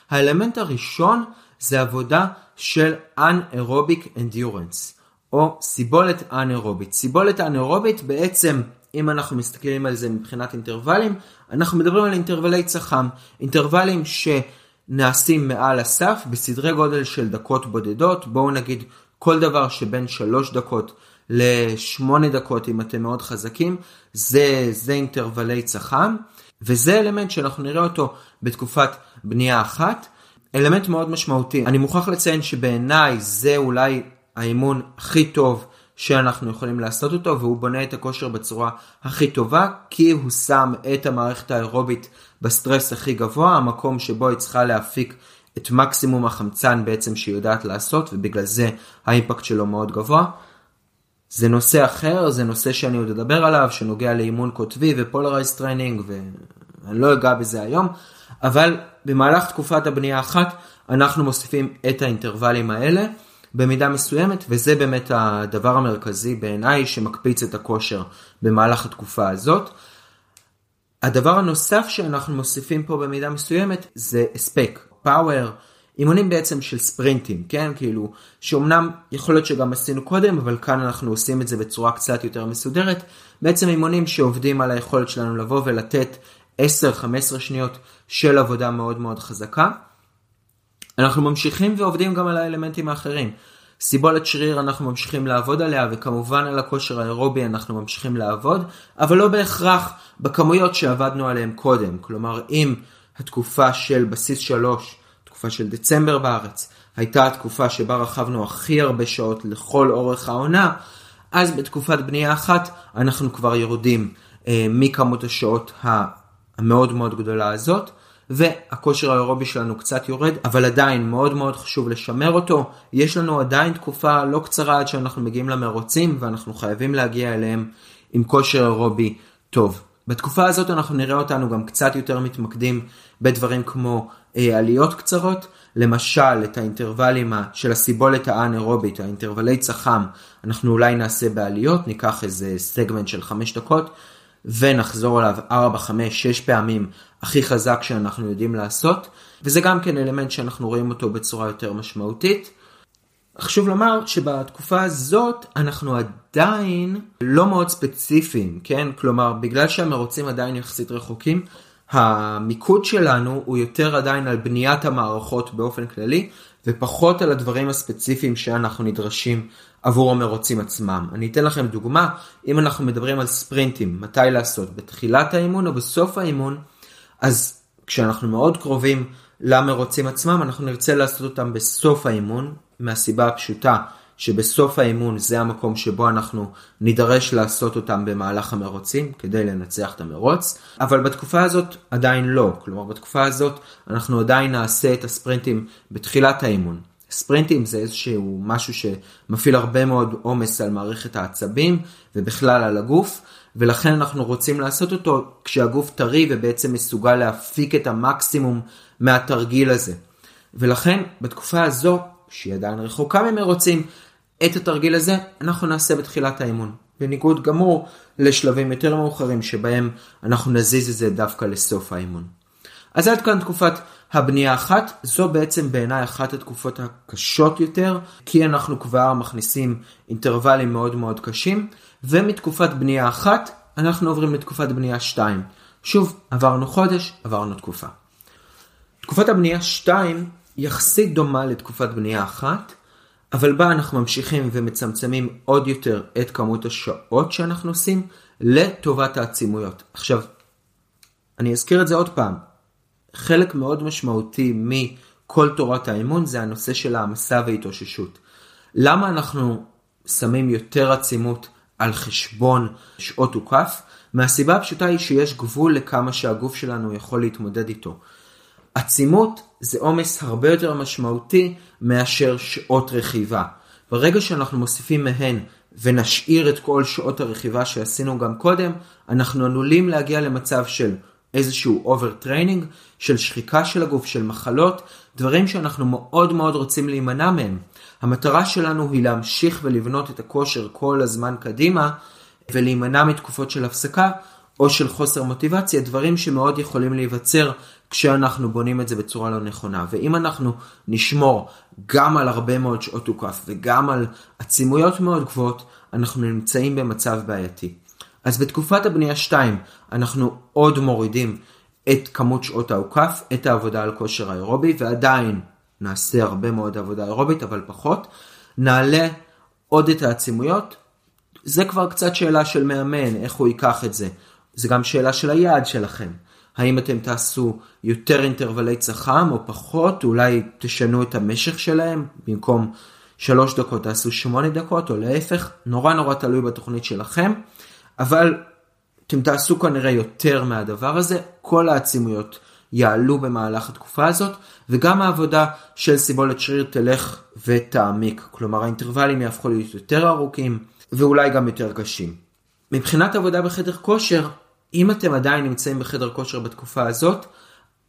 האלמנט הראשון זה עבודה של Anaerobic Endurance, או סיבולת אנאירובית. סיבולת אנאירובית בעצם אם אנחנו מסתכלים על זה מבחינת אינטרוולים, אנחנו מדברים על אינטרוולים צח"ם, אינטרוולים שנעשים מעל הסף בסדרי גודל של דקות בודדות, בואו נגיד כל דבר שבין 3 דקות ל-8 דקות אם אתם מאוד חזקים, זה, זה אינטרוולים צח"ם, וזה אלמנט שאנחנו נראה אותו בתקופת בנייה אחת. אלמנט מאוד משמעותי. אני מוכרח לציין שבעיניי זה אולי האימון הכי טוב שאנחנו יכולים לעשות אותו והוא בונה את הכושר בצורה הכי טובה כי הוא שם את המערכת האירובית בסטרס הכי גבוה, המקום שבו היא צריכה להפיק את מקסימום החמצן בעצם שהיא יודעת לעשות ובגלל זה ה impact שלו מאוד גבוה. זה נושא אחר, זה נושא שאני עוד אדבר עליו, שנוגע לאימון קוטבי ו polarized training ואני לא אגע בזה היום, אבל במהלך תקופת הבנייה האחת אנחנו מוסיפים את האינטרוולים האלה. במידה מסוימת, וזה באמת הדבר המרכזי בעיניי שמקפיץ את הכושר במהלך התקופה הזאת. הדבר הנוסף שאנחנו מוסיפים פה במידה מסוימת זה הספק, פאוור, אימונים בעצם של ספרינטים, כן? כאילו, שאומנם יכול להיות שגם עשינו קודם, אבל כאן אנחנו עושים את זה בצורה קצת יותר מסודרת. בעצם אימונים שעובדים על היכולת שלנו לבוא ולתת 10-15 שניות של עבודה מאוד מאוד חזקה. אנחנו ממשיכים ועובדים גם על האלמנטים האחרים. סיבולת שריר אנחנו ממשיכים לעבוד עליה וכמובן על הכושר האירובי אנחנו ממשיכים לעבוד, אבל לא בהכרח בכמויות שעבדנו עליהן קודם. כלומר אם התקופה של בסיס 3, תקופה של דצמבר בארץ, הייתה התקופה שבה רכבנו הכי הרבה שעות לכל אורך העונה, אז בתקופת בנייה אחת אנחנו כבר יורדים אה, מכמות השעות המאוד מאוד גדולה הזאת והכושר האירובי שלנו קצת יורד, אבל עדיין מאוד מאוד חשוב לשמר אותו. יש לנו עדיין תקופה לא קצרה עד שאנחנו מגיעים למרוצים, ואנחנו חייבים להגיע אליהם עם כושר אירובי טוב. בתקופה הזאת אנחנו נראה אותנו גם קצת יותר מתמקדים בדברים כמו אה, עליות קצרות, למשל את האינטרוולים של הסיבולת האנאירובית, האינטרוולים צח"ם, אנחנו אולי נעשה בעליות, ניקח איזה סגמנט של 5 דקות ונחזור עליו 4, 5, 6 פעמים הכי חזק שאנחנו יודעים לעשות, וזה גם כן אלמנט שאנחנו רואים אותו בצורה יותר משמעותית. חשוב לומר שבתקופה הזאת אנחנו עדיין לא מאוד ספציפיים, כן? כלומר, בגלל שהמרוצים עדיין יחסית רחוקים, המיקוד שלנו הוא יותר עדיין על בניית המערכות באופן כללי, ופחות על הדברים הספציפיים שאנחנו נדרשים עבור המרוצים עצמם. אני אתן לכם דוגמה, אם אנחנו מדברים על ספרינטים, מתי לעשות, בתחילת האימון או בסוף האימון, אז כשאנחנו מאוד קרובים למרוצים עצמם, אנחנו נרצה לעשות אותם בסוף האימון, מהסיבה הפשוטה שבסוף האימון זה המקום שבו אנחנו נידרש לעשות אותם במהלך המרוצים כדי לנצח את המרוץ, אבל בתקופה הזאת עדיין לא, כלומר בתקופה הזאת אנחנו עדיין נעשה את הספרינטים בתחילת האימון. ספרינטים זה איזשהו משהו שמפעיל הרבה מאוד עומס על מערכת העצבים ובכלל על הגוף, ולכן אנחנו רוצים לעשות אותו כשהגוף טרי ובעצם מסוגל להפיק את המקסימום מהתרגיל הזה. ולכן בתקופה הזו, שהיא עדיין רחוקה ממרוצים, את התרגיל הזה אנחנו נעשה בתחילת האימון. בניגוד גמור לשלבים יותר מאוחרים שבהם אנחנו נזיז את זה דווקא לסוף האימון. אז עד כאן תקופת הבנייה אחת, זו בעצם בעיניי אחת התקופות הקשות יותר, כי אנחנו כבר מכניסים אינטרוולים מאוד מאוד קשים, ומתקופת בנייה אחת אנחנו עוברים לתקופת בנייה 2. שוב, עברנו חודש, עברנו תקופה. תקופת הבנייה 2 יחסית דומה לתקופת בנייה אחת, אבל בה אנחנו ממשיכים ומצמצמים עוד יותר את כמות השעות שאנחנו עושים לטובת העצימויות. עכשיו, אני אזכיר את זה עוד פעם, חלק מאוד משמעותי מכל תורת האימון זה הנושא של העמסה והתאוששות. למה אנחנו שמים יותר עצימות על חשבון שעות וקף? מהסיבה הפשוטה היא שיש גבול לכמה שהגוף שלנו יכול להתמודד איתו. עצימות זה עומס הרבה יותר משמעותי מאשר שעות רכיבה. ברגע שאנחנו מוסיפים מהן ונשאיר את כל שעות הרכיבה שעשינו גם קודם, אנחנו עלולים להגיע למצב של איזשהו overtraining, של שחיקה של הגוף, של מחלות, דברים שאנחנו מאוד מאוד רוצים להימנע מהם. המטרה שלנו היא להמשיך ולבנות את הכושר כל הזמן קדימה, ולהימנע מתקופות של הפסקה או של חוסר מוטיבציה, דברים שמאוד יכולים להיווצר כשאנחנו בונים את זה בצורה לא נכונה. ואם אנחנו נשמור גם על הרבה מאוד שעות תוקף וגם על עצימויות מאוד גבוהות, אנחנו נמצאים במצב בעייתי. אז בתקופת הבנייה 2 אנחנו עוד מורידים את כמות שעות האוכף, את העבודה על כושר האירובי, ועדיין נעשה הרבה מאוד עבודה אירובית, אבל פחות. נעלה עוד את העצימויות. זה כבר קצת שאלה של מאמן, איך הוא ייקח את זה. זה גם שאלה של היעד שלכם. האם אתם תעשו יותר אינטרוולי צח"ם או פחות, אולי תשנו את המשך שלהם, במקום 3 דקות תעשו 8 דקות או להפך, נורא נורא תלוי בתוכנית שלכם, אבל אתם תעשו כנראה יותר מהדבר הזה, כל העצימויות יעלו במהלך התקופה הזאת, וגם העבודה של סיבולת שריר תלך ותעמיק, כלומר האינטרוולים יהפכו להיות יותר ארוכים ואולי גם יותר קשים. מבחינת עבודה בחדר כושר, אם אתם עדיין נמצאים בחדר כושר בתקופה הזאת,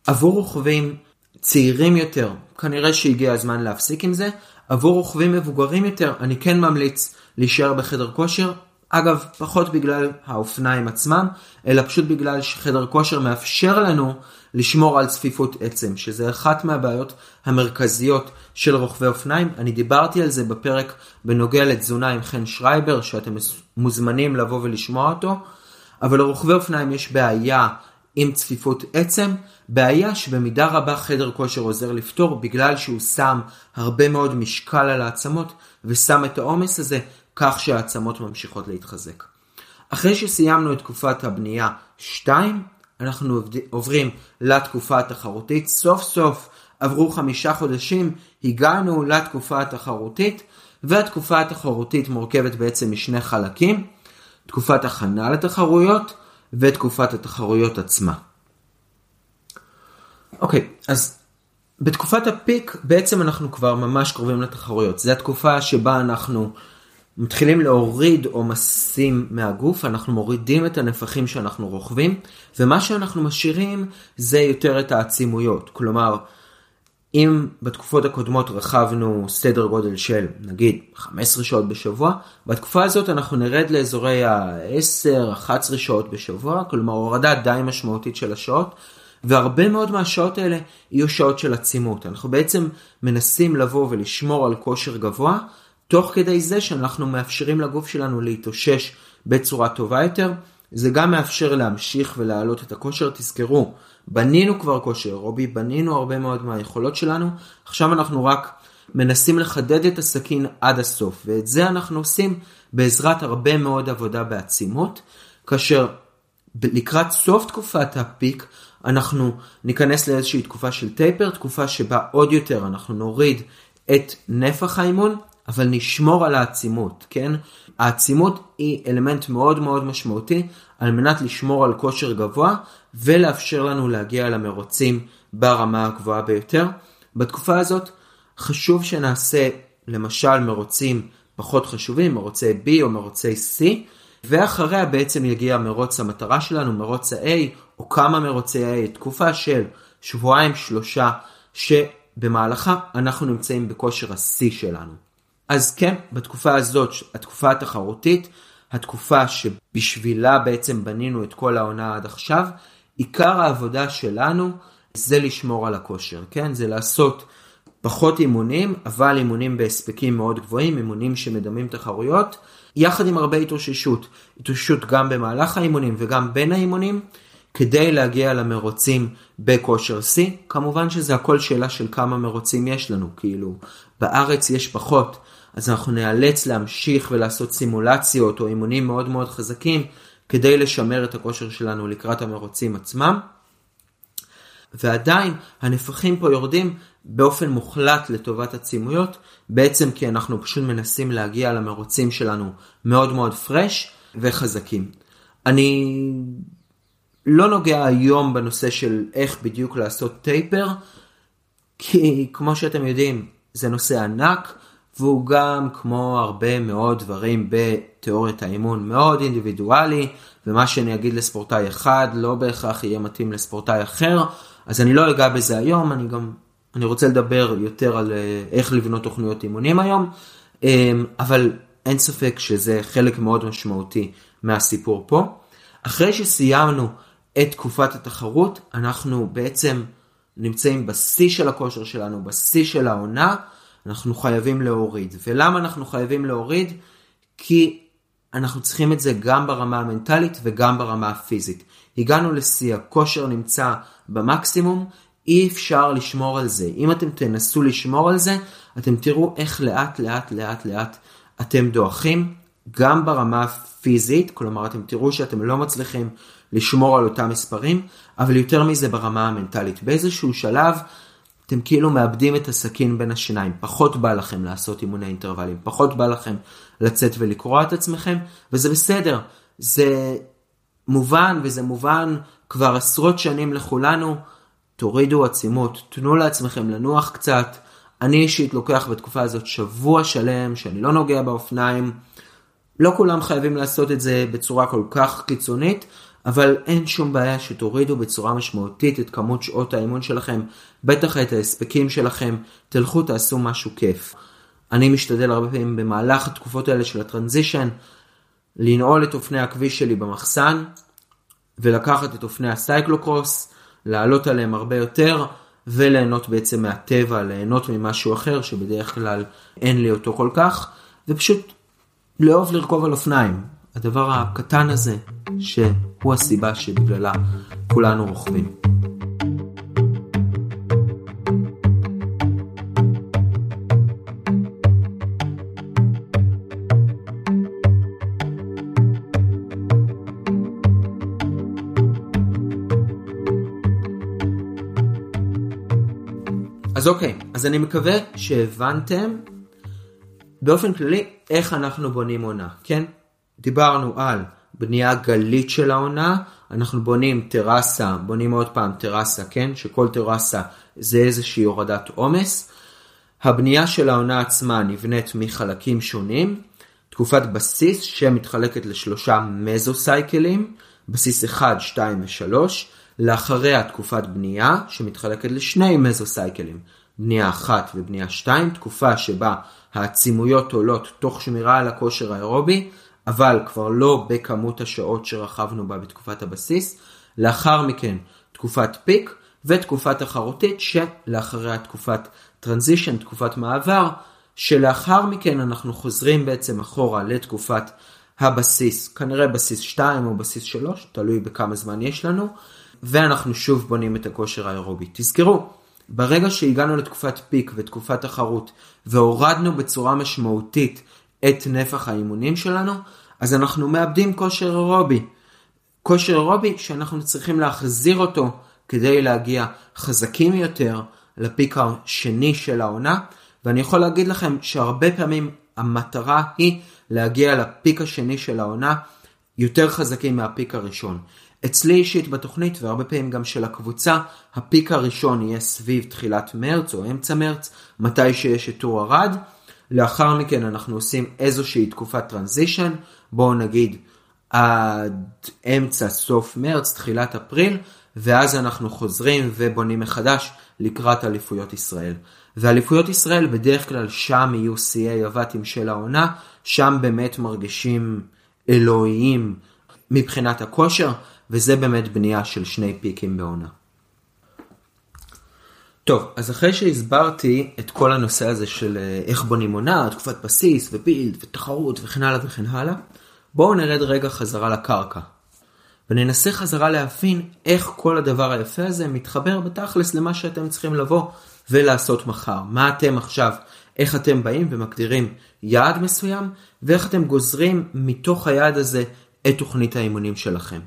עבור רוכבים צעירים יותר, כנראה שהגיע הזמן להפסיק עם זה, עבור רוכבים מבוגרים יותר, אני כן ממליץ להישאר בחדר כושר, אגב, פחות בגלל האופניים עצמם, אלא פשוט בגלל שחדר כושר מאפשר לנו לשמור על צפיפות עצם, שזה אחת מהבעיות המרכזיות של רוכבי אופניים. אני דיברתי על זה בפרק בנוגע לתזונה עם חן שרייבר, שאתם מוזמנים לבוא ולשמוע אותו. אבל לרוכבי אופניים יש בעיה עם צפיפות עצם, בעיה שבמידה רבה חדר כושר עוזר לפתור בגלל שהוא שם הרבה מאוד משקל על העצמות ושם את העומס הזה כך שהעצמות ממשיכות להתחזק. אחרי שסיימנו את תקופת הבנייה 2, אנחנו עוברים לתקופה התחרותית. סוף סוף עברו חמישה חודשים, הגענו לתקופה התחרותית, והתקופה התחרותית מורכבת בעצם משני חלקים. תקופת הכנה לתחרויות ותקופת התחרויות עצמה. אוקיי, אז בתקופת הפיק בעצם אנחנו כבר ממש קרובים לתחרויות. זו התקופה שבה אנחנו מתחילים להוריד עומסים מהגוף, אנחנו מורידים את הנפחים שאנחנו רוכבים, ומה שאנחנו משאירים זה יותר את העצימויות. כלומר, אם בתקופות הקודמות רכבנו סדר גודל של נגיד 15 שעות בשבוע, בתקופה הזאת אנחנו נרד לאזורי ה-10-11 שעות בשבוע, כלומר הורדה די משמעותית של השעות, והרבה מאוד מהשעות האלה יהיו שעות של עצימות. אנחנו בעצם מנסים לבוא ולשמור על כושר גבוה, תוך כדי זה שאנחנו מאפשרים לגוף שלנו להתאושש בצורה טובה יותר. זה גם מאפשר להמשיך ולהעלות את הכושר. תזכרו, בנינו כבר כושר אירובי, בנינו הרבה מאוד מהיכולות שלנו, עכשיו אנחנו רק מנסים לחדד את הסכין עד הסוף, ואת זה אנחנו עושים בעזרת הרבה מאוד עבודה בעצימות, כאשר לקראת סוף תקופת הפיק אנחנו ניכנס לאיזושהי תקופה של טייפר, תקופה שבה עוד יותר אנחנו נוריד את נפח האימון, אבל נשמור על העצימות, כן? העצימות היא אלמנט מאוד מאוד משמעותי על מנת לשמור על כושר גבוה ולאפשר לנו להגיע למרוצים ברמה הגבוהה ביותר. בתקופה הזאת חשוב שנעשה למשל מרוצים פחות חשובים, מרוצי B או מרוצי C, ואחריה בעצם יגיע מרוץ המטרה שלנו, מרוץ ה-A או כמה מרוצי A, תקופה של שבועיים שלושה שבמהלכה אנחנו נמצאים בכושר השיא שלנו. אז כן, בתקופה הזאת, התקופה התחרותית, התקופה שבשבילה בעצם בנינו את כל העונה עד עכשיו, עיקר העבודה שלנו זה לשמור על הכושר, כן? זה לעשות פחות אימונים, אבל אימונים בהספקים מאוד גבוהים, אימונים שמדמים תחרויות, יחד עם הרבה התאוששות. התאוששות גם במהלך האימונים וגם בין האימונים, כדי להגיע למרוצים בכושר שיא. כמובן שזה הכל שאלה של כמה מרוצים יש לנו, כאילו, בארץ יש פחות. אז אנחנו נאלץ להמשיך ולעשות סימולציות או אימונים מאוד מאוד חזקים כדי לשמר את הכושר שלנו לקראת המרוצים עצמם. ועדיין הנפחים פה יורדים באופן מוחלט לטובת הצימויות, בעצם כי אנחנו פשוט מנסים להגיע למרוצים שלנו מאוד מאוד פרש וחזקים. אני לא נוגע היום בנושא של איך בדיוק לעשות טייפר, כי כמו שאתם יודעים, זה נושא ענק, והוא גם כמו הרבה מאוד דברים בתיאוריית האימון מאוד אינדיבידואלי, ומה שאני אגיד לספורטאי אחד לא בהכרח יהיה מתאים לספורטאי אחר, אז אני לא אגע בזה היום, אני גם, אני רוצה לדבר יותר על אה, איך לבנות תוכניות אימונים היום, אמ, אבל אין ספק שזה חלק מאוד משמעותי מהסיפור פה. אחרי שסיימנו את תקופת התחרות, אנחנו בעצם נמצאים בשיא של הכושר שלנו, בשיא של העונה, אנחנו חייבים להוריד. ולמה אנחנו חייבים להוריד? כי אנחנו צריכים את זה גם ברמה המנטלית וגם ברמה הפיזית. הגענו לשיא, הכושר נמצא במקסימום, אי אפשר לשמור על זה. אם אתם תנסו לשמור על זה, אתם תראו איך לאט לאט לאט לאט אתם דועכים, גם ברמה הפיזית, כלומר אתם תראו שאתם לא מצליחים לשמור על אותם מספרים, אבל יותר מזה ברמה המנטלית. באיזשהו שלב אתם כאילו מאבדים את הסכין בין השיניים, פחות בא לכם לעשות אימוני אינטרוולים, פחות בא לכם לצאת ולקרוע את עצמכם, וזה בסדר, זה מובן וזה מובן כבר עשרות שנים לכולנו, תורידו עצימות, תנו לעצמכם לנוח קצת. אני אישית לוקח בתקופה הזאת שבוע שלם שאני לא נוגע באופניים. לא כולם חייבים לעשות את זה בצורה כל כך קיצונית, אבל אין שום בעיה שתורידו בצורה משמעותית את כמות שעות האימון שלכם, בטח את ההספקים שלכם, תלכו תעשו משהו כיף. אני משתדל הרבה פעמים במהלך התקופות האלה של הטרנזישן, לנעול את אופני הכביש שלי במחסן, ולקחת את אופני ה cyclocross, לעלות עליהם הרבה יותר, וליהנות בעצם מהטבע, ליהנות ממשהו אחר שבדרך כלל אין לי אותו כל כך, ופשוט לאהוב לרכוב על אופניים. הדבר הקטן הזה, שהוא הסיבה שבגללה כולנו רוכבים. אז אוקיי, אז אני מקווה שהבנתם באופן כללי איך אנחנו בונים עונה, כן? דיברנו על בנייה גלית של העונה, אנחנו בונים טרסה, בונים עוד פעם טרסה, כן? שכל טרסה זה איזושהי הורדת עומס. הבנייה של העונה עצמה נבנית מחלקים שונים. תקופת בסיס שמתחלקת לשלושה מזוסייקלים, בסיס 1, 2 ו-3, לאחריה תקופת בנייה שמתחלקת לשני מזוסייקלים, בנייה 1 ובנייה 2, תקופה שבה העצימויות עולות תוך שמירה על הכושר האירובי, אבל כבר לא בכמות השעות שרכבנו בה בתקופת הבסיס, לאחר מכן תקופת פיק ותקופה תחרותית שלאחריה תקופת טרנזישן, תקופת מעבר, שלאחר מכן אנחנו חוזרים בעצם אחורה לתקופת הבסיס, כנראה בסיס 2 או בסיס 3, תלוי בכמה זמן יש לנו, ואנחנו שוב בונים את הכושר האירובי. תזכרו, ברגע שהגענו לתקופת פיק ותקופת תחרות והורדנו בצורה משמעותית את נפח האימונים שלנו, אז אנחנו מאבדים כושר אירובי. כושר אירובי שאנחנו צריכים להחזיר אותו כדי להגיע חזקים יותר לפיק השני של העונה, ואני יכול להגיד לכם שהרבה פעמים המטרה היא להגיע לפיק השני של העונה יותר חזקים מהפיק הראשון. אצלי אישית בתוכנית והרבה פעמים גם של הקבוצה, הפיק הראשון יהיה סביב תחילת מרץ או אמצע מרץ, מתי שיש את טור ארד. לאחר מכן אנחנו עושים איזושהי תקופת טרנזישן, בואו נגיד עד אמצע סוף מרץ, תחילת אפריל, ואז אנחנו חוזרים ובונים מחדש לקראת אליפויות ישראל. ואליפויות ישראל בדרך כלל שם יהיו שיאי הבתים של העונה, שם באמת מרגישים אלוהיים מבחינת הכושר, וזה באמת בנייה של שני פיקים בעונה. טוב, אז אחרי שהסברתי את כל הנושא הזה של אה, איך בונים עונה, תקופת בסיס ובילד ותחרות וכן הלאה וכן הלאה, בואו נרד רגע חזרה לקרקע. וננסה חזרה להבין איך כל הדבר היפה הזה מתחבר בתכלס למה שאתם צריכים לבוא ולעשות מחר. מה אתם עכשיו, איך אתם באים ומגדירים יעד מסוים, ואיך אתם גוזרים מתוך היעד הזה את תוכנית האימונים שלכם.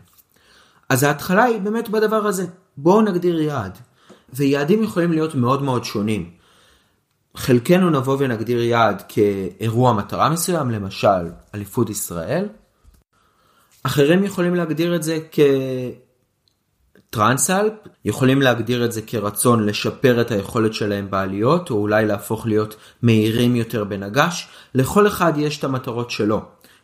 אז ההתחלה היא באמת בדבר הזה. בואו נגדיר יעד. ויעדים יכולים להיות מאוד מאוד שונים. חלקנו נבוא ונגדיר יעד כאירוע מטרה מסוים, למשל אליפות ישראל. אחרים יכולים להגדיר את זה כטרנסאלפ, יכולים להגדיר את זה כרצון לשפר את היכולת שלהם בעליות, או אולי להפוך להיות מהירים יותר בנגש. לכל אחד יש את המטרות שלו.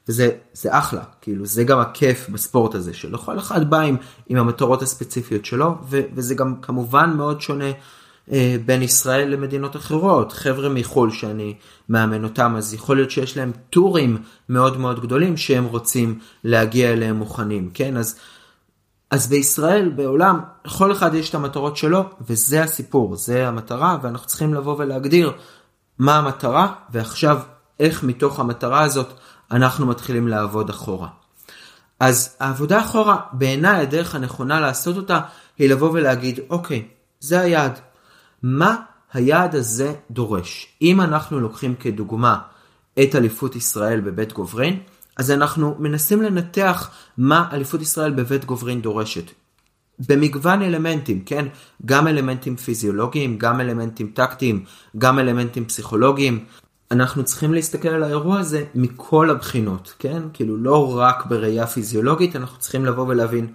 וזה זה אחלה, כאילו זה גם הכיף בספורט הזה, שלכל אחד בא עם, עם המטרות הספציפיות שלו, ו, וזה גם כמובן מאוד שונה אה, בין ישראל למדינות אחרות. חבר'ה מחו"ל שאני מאמן אותם, אז יכול להיות שיש להם טורים מאוד מאוד גדולים שהם רוצים להגיע אליהם מוכנים, כן? אז, אז בישראל, בעולם, לכל אחד יש את המטרות שלו, וזה הסיפור, זה המטרה, ואנחנו צריכים לבוא ולהגדיר מה המטרה, ועכשיו איך מתוך המטרה הזאת אנחנו מתחילים לעבוד אחורה. אז העבודה אחורה, בעיניי הדרך הנכונה לעשות אותה, היא לבוא ולהגיד, אוקיי, זה היעד. מה היעד הזה דורש? אם אנחנו לוקחים כדוגמה את אליפות ישראל בבית גוברין, אז אנחנו מנסים לנתח מה אליפות ישראל בבית גוברין דורשת. במגוון אלמנטים, כן? גם אלמנטים פיזיולוגיים, גם אלמנטים טקטיים, גם אלמנטים פסיכולוגיים, אנחנו צריכים להסתכל על האירוע הזה מכל הבחינות, כן? כאילו לא רק בראייה פיזיולוגית, אנחנו צריכים לבוא ולהבין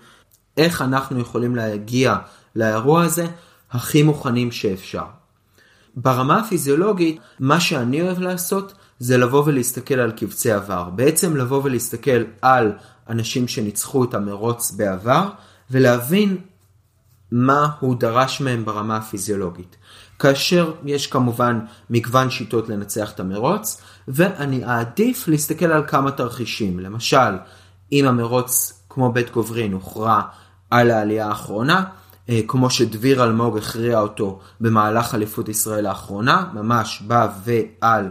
איך אנחנו יכולים להגיע לאירוע הזה הכי מוכנים שאפשר. ברמה הפיזיולוגית, מה שאני אוהב לעשות זה לבוא ולהסתכל על קבצי עבר. בעצם לבוא ולהסתכל על אנשים שניצחו את המרוץ בעבר, ולהבין מה הוא דרש מהם ברמה הפיזיולוגית. כאשר יש כמובן מגוון שיטות לנצח את המרוץ, ואני אעדיף להסתכל על כמה תרחישים. למשל, אם המרוץ כמו בית גוברין הוכרע על העלייה האחרונה, אה, כמו שדביר אלמוג הכריע אותו במהלך אליפות ישראל האחרונה, ממש בא ועל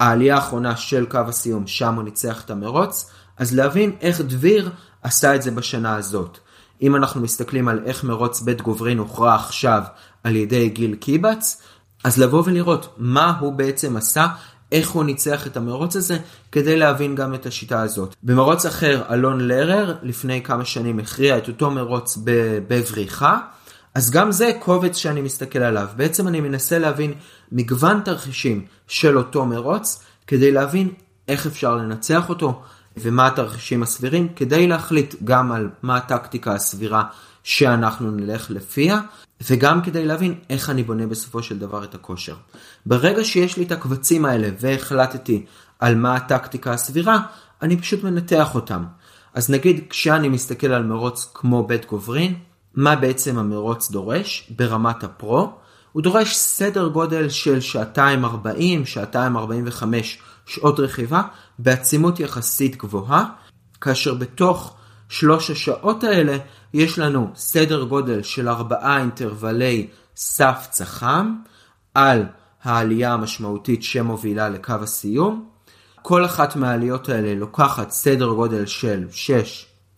העלייה האחרונה של קו הסיום, שם הוא ניצח את המרוץ, אז להבין איך דביר עשה את זה בשנה הזאת. אם אנחנו מסתכלים על איך מרוץ בית גוברין הוכרע עכשיו על ידי גיל קיבץ, אז לבוא ולראות מה הוא בעצם עשה, איך הוא ניצח את המרוץ הזה, כדי להבין גם את השיטה הזאת. במרוץ אחר, אלון לרר לפני כמה שנים הכריע את אותו מרוץ בבריחה, אז גם זה קובץ שאני מסתכל עליו. בעצם אני מנסה להבין מגוון תרחישים של אותו מרוץ, כדי להבין איך אפשר לנצח אותו, ומה התרחישים הסבירים, כדי להחליט גם על מה הטקטיקה הסבירה שאנחנו נלך לפיה, וגם כדי להבין איך אני בונה בסופו של דבר את הכושר. ברגע שיש לי את הקבצים האלה והחלטתי על מה הטקטיקה הסבירה, אני פשוט מנתח אותם. אז נגיד כשאני מסתכל על מרוץ כמו בית גוברין, מה בעצם המרוץ דורש ברמת הפרו? הוא דורש סדר גודל של שעתיים 40, שעתיים 45 שעות רכיבה בעצימות יחסית גבוהה, כאשר בתוך שלוש השעות האלה יש לנו סדר גודל של ארבעה אינטרוולים סף צח"ם על העלייה המשמעותית שמובילה לקו הסיום. כל אחת מהעליות האלה לוקחת סדר גודל של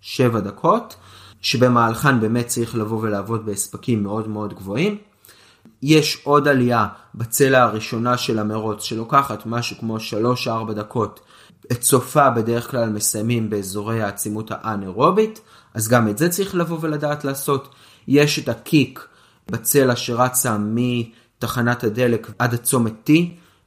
6-7 דקות, שבמהלכן באמת צריך לבוא ולעבוד בהספקים מאוד מאוד גבוהים. יש עוד עלייה בצלע הראשונה של המרוץ שלוקחת משהו כמו 3-4 דקות. את סופה בדרך כלל מסיימים באזורי העצימות האנאירובית, אז גם את זה צריך לבוא ולדעת לעשות. יש את הקיק בצלע שרצה מתחנת הדלק עד הצומת T,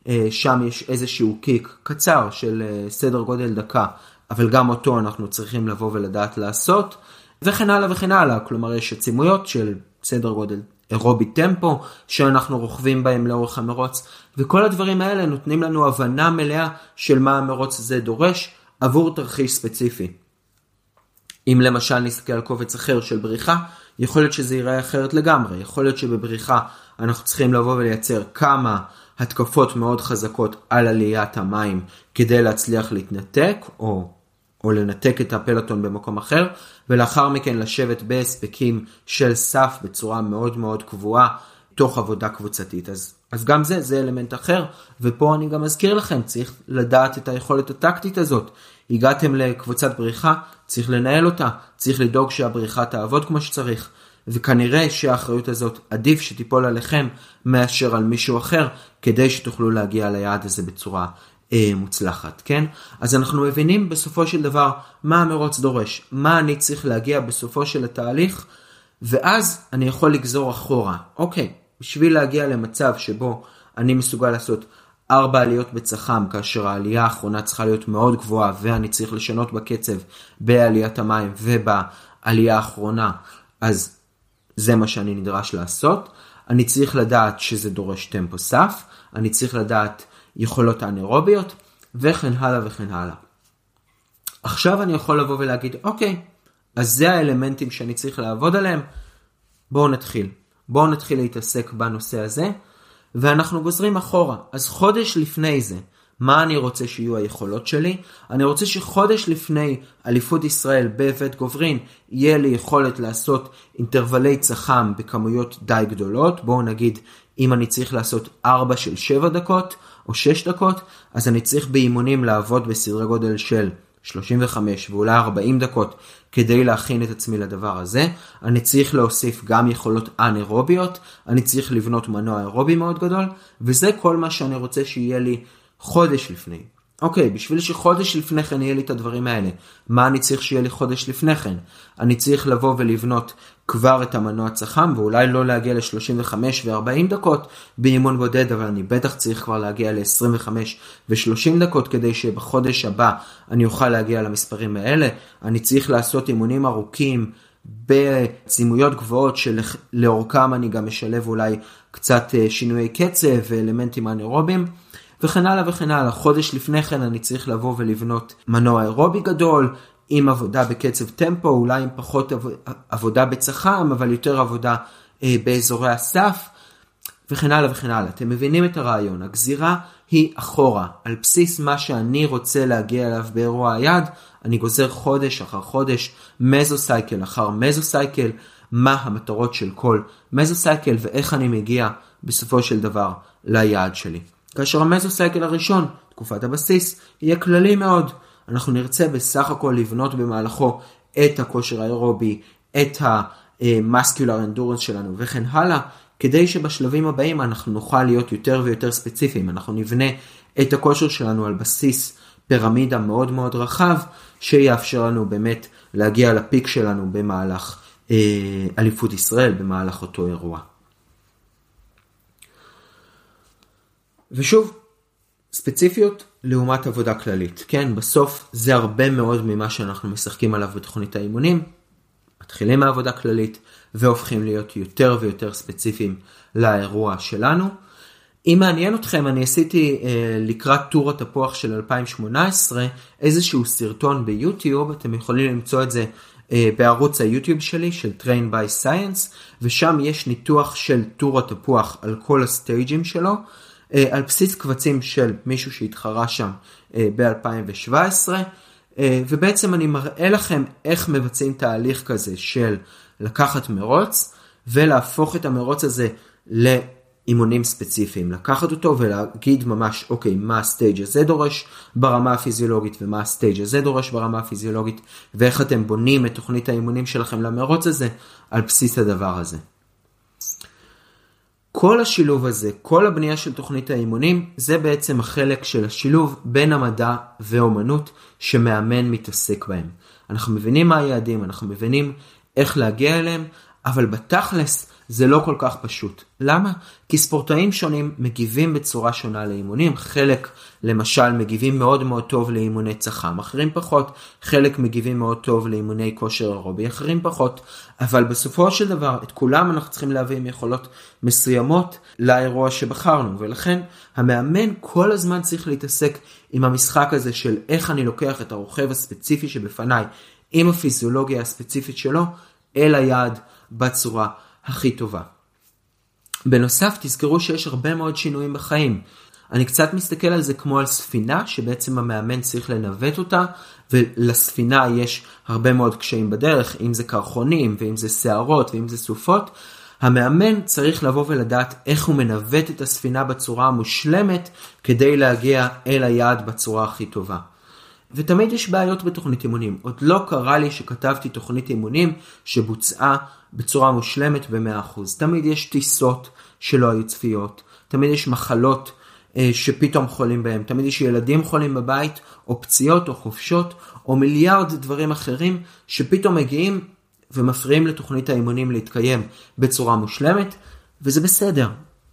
אה, שם יש איזשהו קיק קצר של אה, סדר גודל דקה, אבל גם אותו אנחנו צריכים לבוא ולדעת לעשות, וכן הלאה וכן הלאה, כלומר יש עצימויות של סדר גודל אירובי טמפו שאנחנו רוכבים בהם לאורך המרוץ, וכל הדברים האלה נותנים לנו הבנה מלאה של מה המרוץ הזה דורש עבור תרחיש ספציפי. אם למשל נסתכל על קובץ אחר של בריחה, יכול להיות שזה ייראה אחרת לגמרי, יכול להיות שבבריחה אנחנו צריכים לבוא ולייצר כמה התקפות מאוד חזקות על עליית המים כדי להצליח להתנתק, או, או לנתק את הפלטון במקום אחר, ולאחר מכן לשבת בהספקים של סף בצורה מאוד מאוד קבועה, תוך עבודה קבוצתית. אז, אז גם זה, זה אלמנט אחר, ופה אני גם אזכיר לכם, צריך לדעת את היכולת הטקטית הזאת. הגעתם לקבוצת בריחה, צריך לנהל אותה, צריך לדאוג שהבריחה תעבוד כמו שצריך. וכנראה שהאחריות הזאת עדיף שתיפול עליכם מאשר על מישהו אחר, כדי שתוכלו להגיע ליעד הזה בצורה אה, מוצלחת, כן? אז אנחנו מבינים בסופו של דבר מה המרוץ דורש, מה אני צריך להגיע בסופו של התהליך, ואז אני יכול לגזור אחורה. אוקיי, בשביל להגיע למצב שבו אני מסוגל לעשות ארבע עליות בצח"ם, כאשר העלייה האחרונה צריכה להיות מאוד גבוהה, ואני צריך לשנות בקצב בעליית המים ובעלייה האחרונה, אז זה מה שאני נדרש לעשות. אני צריך לדעת שזה דורש טמפו סף, אני צריך לדעת יכולות אנאירוביות, וכן הלאה וכן הלאה. עכשיו אני יכול לבוא ולהגיד, אוקיי, אז זה האלמנטים שאני צריך לעבוד עליהם, בואו נתחיל. בואו נתחיל להתעסק בנושא הזה, ואנחנו גוזרים אחורה. אז חודש לפני זה, מה אני רוצה שיהיו היכולות שלי? אני רוצה שחודש לפני אליפות ישראל בבית גוברין יהיה לי יכולת לעשות אינטרוולי צח"ם בכמויות די גדולות. בואו נגיד אם אני צריך לעשות 4 של 7 דקות או 6 דקות, אז אני צריך באימונים לעבוד בסדרי גודל של 35 ואולי 40 דקות כדי להכין את עצמי לדבר הזה. אני צריך להוסיף גם יכולות אנאירוביות, אני צריך לבנות מנוע אירובי מאוד גדול, וזה כל מה שאני רוצה שיהיה לי חודש לפני. אוקיי, בשביל שחודש לפני כן יהיה לי את הדברים האלה, מה אני צריך שיהיה לי חודש לפני כן? אני צריך לבוא ולבנות כבר את המנוע צח"ם, ואולי לא להגיע ל-35 ו-40 דקות באימון בודד, אבל אני בטח צריך כבר להגיע ל-25 ו-30 דקות, כדי שבחודש הבא אני אוכל להגיע למספרים האלה. אני צריך לעשות אימונים ארוכים. בעצימויות גבוהות שלאורכם אני גם משלב אולי קצת אה, שינויי קצב ואלמנטים אנאירובים. וכן הלאה וכן הלאה. חודש לפני כן אני צריך לבוא ולבנות מנוע אירובי גדול, עם עבודה בקצב טמפו, אולי עם פחות עבודה בצח"ם, אבל יותר עבודה אה, באזורי הסף, וכן הלאה וכן הלאה. אתם מבינים את הרעיון, הגזירה היא אחורה, על בסיס מה שאני רוצה להגיע אליו באירוע היד, אני גוזר חודש אחר חודש, מזוסייקל אחר מזוסייקל, מה המטרות של כל מזוסייקל ואיך אני מגיע בסופו של דבר ליעד שלי. כאשר המזוסייקל הראשון, תקופת הבסיס, יהיה כללי מאוד. אנחנו נרצה בסך הכל לבנות במהלכו את הכושר האירובי, את המסקולר אנדורנס שלנו וכן הלאה, כדי שבשלבים הבאים אנחנו נוכל להיות יותר ויותר ספציפיים. אנחנו נבנה את הכושר שלנו על בסיס פירמידה מאוד מאוד רחב, שיאפשר לנו באמת להגיע לפיק שלנו במהלך אה, אליפות ישראל, במהלך אותו אירוע. ושוב, ספציפיות לעומת עבודה כללית. כן, בסוף זה הרבה מאוד ממה שאנחנו משחקים עליו בתוכנית האימונים. מתחילים מעבודה כללית והופכים להיות יותר ויותר ספציפיים לאירוע שלנו. אם מעניין אתכם, אני עשיתי אה, לקראת טור התפוח של 2018 איזשהו סרטון ביוטיוב, אתם יכולים למצוא את זה אה, בערוץ היוטיוב שלי של Train by Science, ושם יש ניתוח של טור התפוח על כל הסטייג'ים שלו, על בסיס קבצים של מישהו שהתחרה שם אה, ב-2017, אה, ובעצם אני מראה לכם איך מבצעים תהליך כזה של לקחת מרוץ ולהפוך את המרוץ הזה לאימונים ספציפיים, לקחת אותו ולהגיד ממש אוקיי מה הסטייג' הזה דורש ברמה הפיזיולוגית ומה הסטייג' הזה דורש ברמה הפיזיולוגית ואיך אתם בונים את תוכנית האימונים שלכם למרוץ הזה על בסיס הדבר הזה. כל השילוב הזה, כל הבנייה של תוכנית האימונים, זה בעצם החלק של השילוב בין המדע ואומנות שמאמן מתעסק בהם. אנחנו מבינים מה היעדים, אנחנו מבינים איך להגיע אליהם, אבל בתכלס זה לא כל כך פשוט. למה? כי ספורטאים שונים מגיבים בצורה שונה לאימונים, חלק למשל מגיבים מאוד מאוד טוב לאימוני צח"ם, אחרים פחות, חלק מגיבים מאוד טוב לאימוני כושר אירובי, אחרים פחות, אבל בסופו של דבר את כולם אנחנו צריכים להביא עם יכולות מסוימות לאירוע שבחרנו, ולכן המאמן כל הזמן צריך להתעסק עם המשחק הזה של איך אני לוקח את הרוכב הספציפי שבפניי, עם הפיזיולוגיה הספציפית שלו, אל היעד בצורה הכי טובה. בנוסף, תזכרו שיש הרבה מאוד שינויים בחיים. אני קצת מסתכל על זה כמו על ספינה, שבעצם המאמן צריך לנווט אותה, ולספינה יש הרבה מאוד קשיים בדרך, אם זה קרחונים, ואם זה שערות, ואם זה סופות. המאמן צריך לבוא ולדעת איך הוא מנווט את הספינה בצורה המושלמת, כדי להגיע אל היעד בצורה הכי טובה. ותמיד יש בעיות בתוכנית אימונים. עוד לא קרה לי שכתבתי תוכנית אימונים שבוצעה בצורה מושלמת ב-100%. תמיד יש טיסות שלא היו צפיות, תמיד יש מחלות אה, שפתאום חולים בהם, תמיד יש ילדים חולים בבית, או פציעות, או חופשות, או מיליארד דברים אחרים שפתאום מגיעים ומפריעים לתוכנית האימונים להתקיים בצורה מושלמת, וזה בסדר.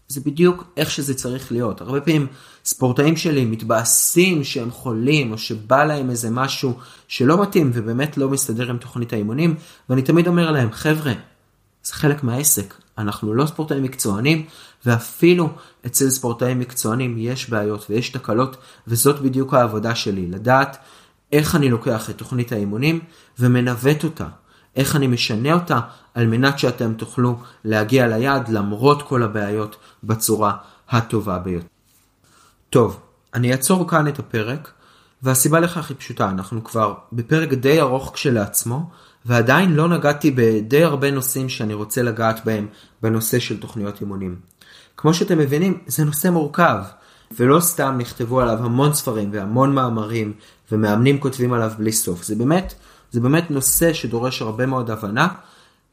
זה בדיוק איך שזה צריך להיות. הרבה פעמים ספורטאים שלי מתבאסים שהם חולים, או שבא להם איזה משהו שלא מתאים ובאמת לא מסתדר עם תוכנית האימונים, ואני תמיד אומר להם, חבר'ה, זה חלק מהעסק. אנחנו לא ספורטאים מקצוענים, ואפילו אצל ספורטאים מקצוענים יש בעיות ויש תקלות, וזאת בדיוק העבודה שלי, לדעת איך אני לוקח את תוכנית האימונים ומנווט אותה. איך אני משנה אותה על מנת שאתם תוכלו להגיע ליעד למרות כל הבעיות בצורה הטובה ביותר. טוב, אני אעצור כאן את הפרק, והסיבה לכך היא פשוטה, אנחנו כבר בפרק די ארוך כשלעצמו, ועדיין לא נגעתי בדי הרבה נושאים שאני רוצה לגעת בהם בנושא של תוכניות אימונים. כמו שאתם מבינים, זה נושא מורכב, ולא סתם נכתבו עליו המון ספרים והמון מאמרים, ומאמנים כותבים עליו בלי סוף. זה באמת, זה באמת נושא שדורש הרבה מאוד הבנה,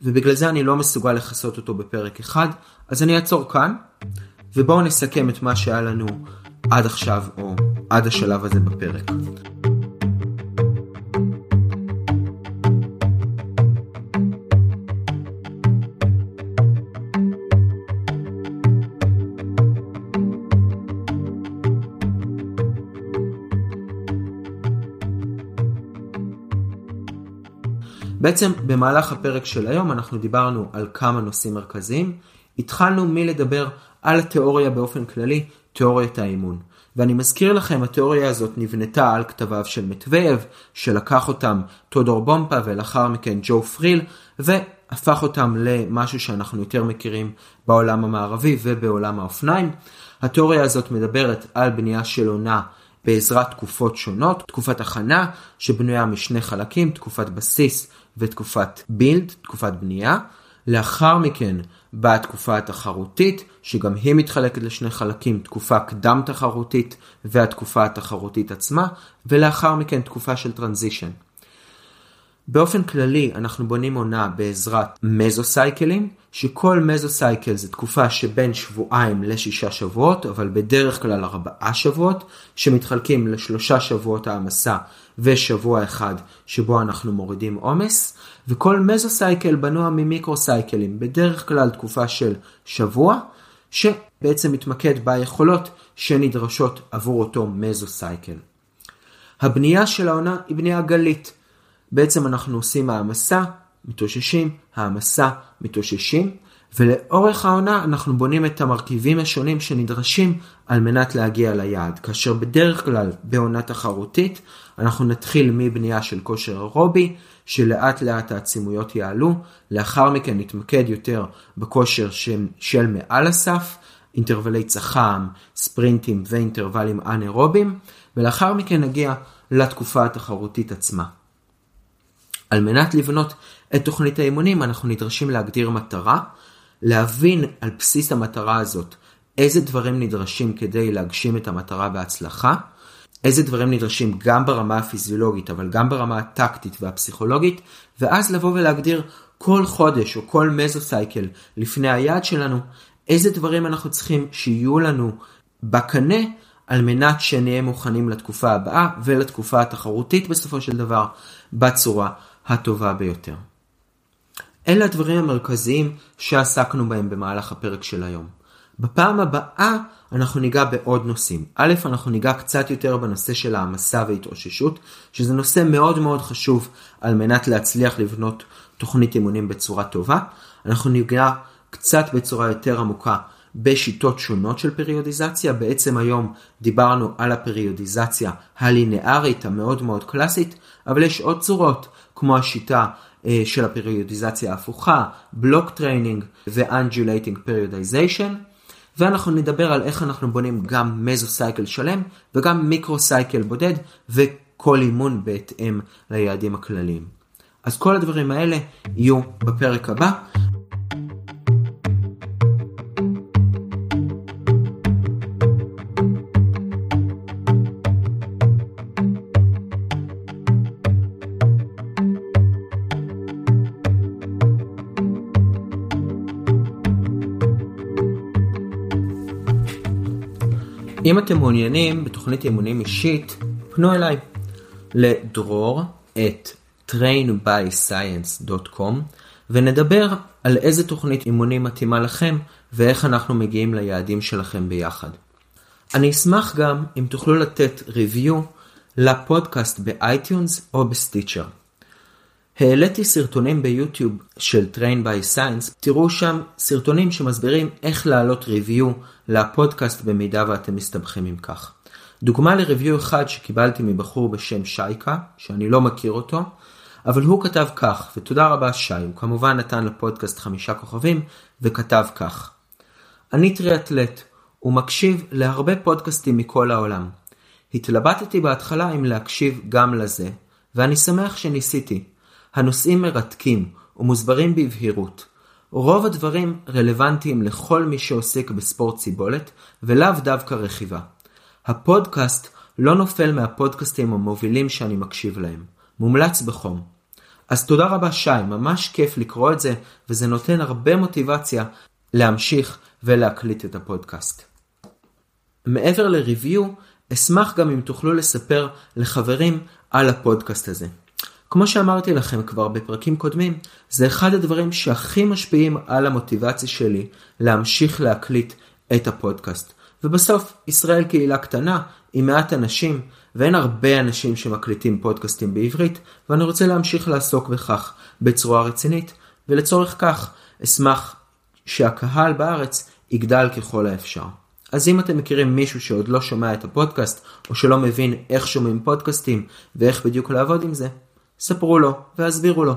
ובגלל זה אני לא מסוגל לכסות אותו בפרק אחד, אז אני אעצור כאן, ובואו נסכם את מה שהיה לנו עד עכשיו, או עד השלב הזה בפרק. בעצם במהלך הפרק של היום אנחנו דיברנו על כמה נושאים מרכזיים. התחלנו מלדבר על התיאוריה באופן כללי, תיאוריית האימון. ואני מזכיר לכם, התיאוריה הזאת נבנתה על כתביו של מטווייב, שלקח אותם טודור בומפה ולאחר מכן ג'ו פריל, והפך אותם למשהו שאנחנו יותר מכירים בעולם המערבי ובעולם האופניים. התיאוריה הזאת מדברת על בנייה של עונה בעזרת תקופות שונות, תקופת הכנה שבנויה משני חלקים, תקופת בסיס ותקופת בילד, תקופת בנייה. לאחר מכן באה התקופה התחרותית, שגם היא מתחלקת לשני חלקים, תקופה קדם תחרותית והתקופה התחרותית עצמה, ולאחר מכן תקופה של טרנזישן. באופן כללי אנחנו בונים עונה בעזרת מזוסייקלים, שכל מזוסייקל זה תקופה שבין שבועיים לשישה שבועות, אבל בדרך כלל ארבעה שבועות, שמתחלקים לשלושה שבועות העמסה ושבוע אחד שבו אנחנו מורידים עומס, וכל מזוסייקל בנוע ממיקרוסייקלים, בדרך כלל תקופה של שבוע, שבעצם מתמקד ביכולות שנדרשות עבור אותו מזוסייקל. הבנייה של העונה היא בנייה גלית. בעצם אנחנו עושים העמסה, מתאוששים, העמסה, מתאוששים, ולאורך העונה אנחנו בונים את המרכיבים השונים שנדרשים על מנת להגיע ליעד, כאשר בדרך כלל בעונה תחרותית אנחנו נתחיל מבנייה של כושר אירובי, שלאט לאט העצימויות יעלו, לאחר מכן נתמקד יותר בכושר של, של מעל הסף, אינטרוולי צח"ם, ספרינטים ואינטרוולים אנאירובים, ולאחר מכן נגיע לתקופה התחרותית עצמה. על מנת לבנות את תוכנית האימונים אנחנו נדרשים להגדיר מטרה, להבין על בסיס המטרה הזאת איזה דברים נדרשים כדי להגשים את המטרה בהצלחה, איזה דברים נדרשים גם ברמה הפיזיולוגית אבל גם ברמה הטקטית והפסיכולוגית, ואז לבוא ולהגדיר כל חודש או כל מזוסייקל לפני היעד שלנו, איזה דברים אנחנו צריכים שיהיו לנו בקנה על מנת שנהיה מוכנים לתקופה הבאה ולתקופה התחרותית בסופו של דבר בצורה הטובה ביותר. אלה הדברים המרכזיים שעסקנו בהם במהלך הפרק של היום. בפעם הבאה אנחנו ניגע בעוד נושאים. א', אנחנו ניגע קצת יותר בנושא של העמסה והתאוששות, שזה נושא מאוד מאוד חשוב על מנת להצליח לבנות תוכנית אימונים בצורה טובה. אנחנו ניגע קצת בצורה יותר עמוקה בשיטות שונות של פריודיזציה. בעצם היום דיברנו על הפריודיזציה הלינארית המאוד מאוד קלאסית, אבל יש עוד צורות, כמו השיטה של הפריודיזציה ההפוכה, block training ו undulating periodization. ואנחנו נדבר על איך אנחנו בונים גם mesocycle שלם וגם microcycle בודד וכל אימון בהתאם ליעדים הכלליים. אז כל הדברים האלה יהיו בפרק הבא. אם אתם מעוניינים בתוכנית אימונים אישית, פנו אליי לדרור at trainbyscience.com ונדבר על איזה תוכנית אימונים מתאימה לכם ואיך אנחנו מגיעים ליעדים שלכם ביחד. אני אשמח גם אם תוכלו לתת review לפודקאסט ב iTunes או ב Stitcher. העליתי סרטונים ביוטיוב של Train by Science, תראו שם סרטונים שמסבירים איך להעלות review לפודקאסט במידה ואתם מסתבכים עם כך. דוגמה לריוויו אחד שקיבלתי מבחור בשם שייקה, שאני לא מכיר אותו, אבל הוא כתב כך, ותודה רבה שי, הוא כמובן נתן לפודקאסט חמישה כוכבים, וכתב כך: אני טריאטלט, ומקשיב להרבה פודקאסטים מכל העולם. התלבטתי בהתחלה אם להקשיב גם לזה, ואני שמח שניסיתי. הנושאים מרתקים ומוסברים בבהירות. רוב הדברים רלוונטיים לכל מי שעוסק בספורט סיבולת, ולאו דווקא רכיבה. הפודקאסט לא נופל מהפודקאסטים המובילים שאני מקשיב להם. מומלץ בחום. אז תודה רבה שי, ממש כיף לקרוא את זה, וזה נותן הרבה מוטיבציה להמשיך ולהקליט את הפודקאסט. מעבר לריוויו, אשמח גם אם תוכלו לספר לחברים על הפודקאסט הזה. כמו שאמרתי לכם כבר בפרקים קודמים, זה אחד הדברים שהכי משפיעים על המוטיבציה שלי להמשיך להקליט את הפודקאסט. ובסוף, ישראל קהילה קטנה, עם מעט אנשים, ואין הרבה אנשים שמקליטים פודקאסטים בעברית, ואני רוצה להמשיך לעסוק בכך בצורה רצינית, ולצורך כך אשמח שהקהל בארץ יגדל ככל האפשר. אז אם אתם מכירים מישהו שעוד לא שומע את הפודקאסט, או שלא מבין איך שומעים פודקאסטים ואיך בדיוק לעבוד עם זה, ספרו לו והסבירו לו.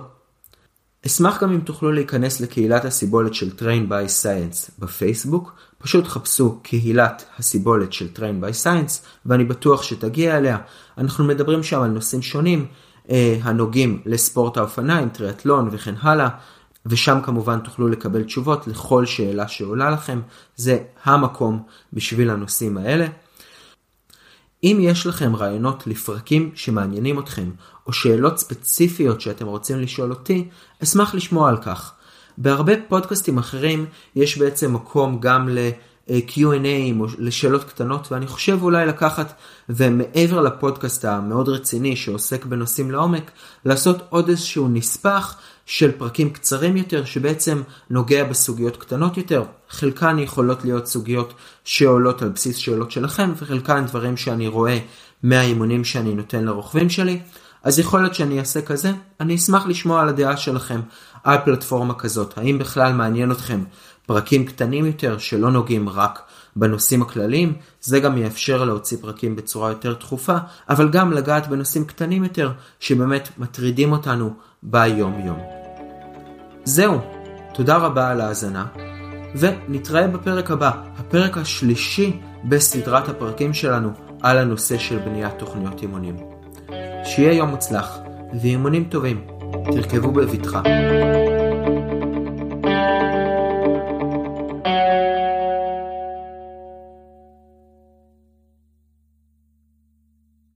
אשמח גם אם תוכלו להיכנס לקהילת הסיבולת של Train by Science בפייסבוק, פשוט חפשו קהילת הסיבולת של Train by Science ואני בטוח שתגיע אליה. אנחנו מדברים שם על נושאים שונים אה, הנוגעים לספורט האופניים, טריאטלון וכן הלאה, ושם כמובן תוכלו לקבל תשובות לכל שאלה שעולה לכם, זה המקום בשביל הנושאים האלה. אם יש לכם רעיונות לפרקים שמעניינים אתכם, או שאלות ספציפיות שאתם רוצים לשאול אותי, אשמח לשמוע על כך. בהרבה פודקאסטים אחרים יש בעצם מקום גם Q&A או לשאלות קטנות ואני חושב אולי לקחת ומעבר לפודקאסט המאוד רציני שעוסק בנושאים לעומק לעשות עוד איזשהו נספח של פרקים קצרים יותר שבעצם נוגע בסוגיות קטנות יותר. חלקן יכולות להיות סוגיות שעולות על בסיס שאלות שלכם וחלקן דברים שאני רואה מהאימונים שאני נותן לרוכבים שלי. אז יכול להיות שאני אעשה כזה, אני אשמח לשמוע על הדעה שלכם על פלטפורמה כזאת. האם בכלל מעניין אתכם פרקים קטנים יותר שלא נוגעים רק בנושאים הכלליים, זה גם יאפשר להוציא פרקים בצורה יותר תכופה, אבל גם לגעת בנושאים קטנים יותר שבאמת מטרידים אותנו ביום יום. זהו, תודה רבה על ההאזנה, ונתראה בפרק הבא, הפרק השלישי בסדרת הפרקים שלנו על הנושא של בניית תוכניות אימונים. שיהיה יום מוצלח ואימונים טובים. תרכבו בבטחה.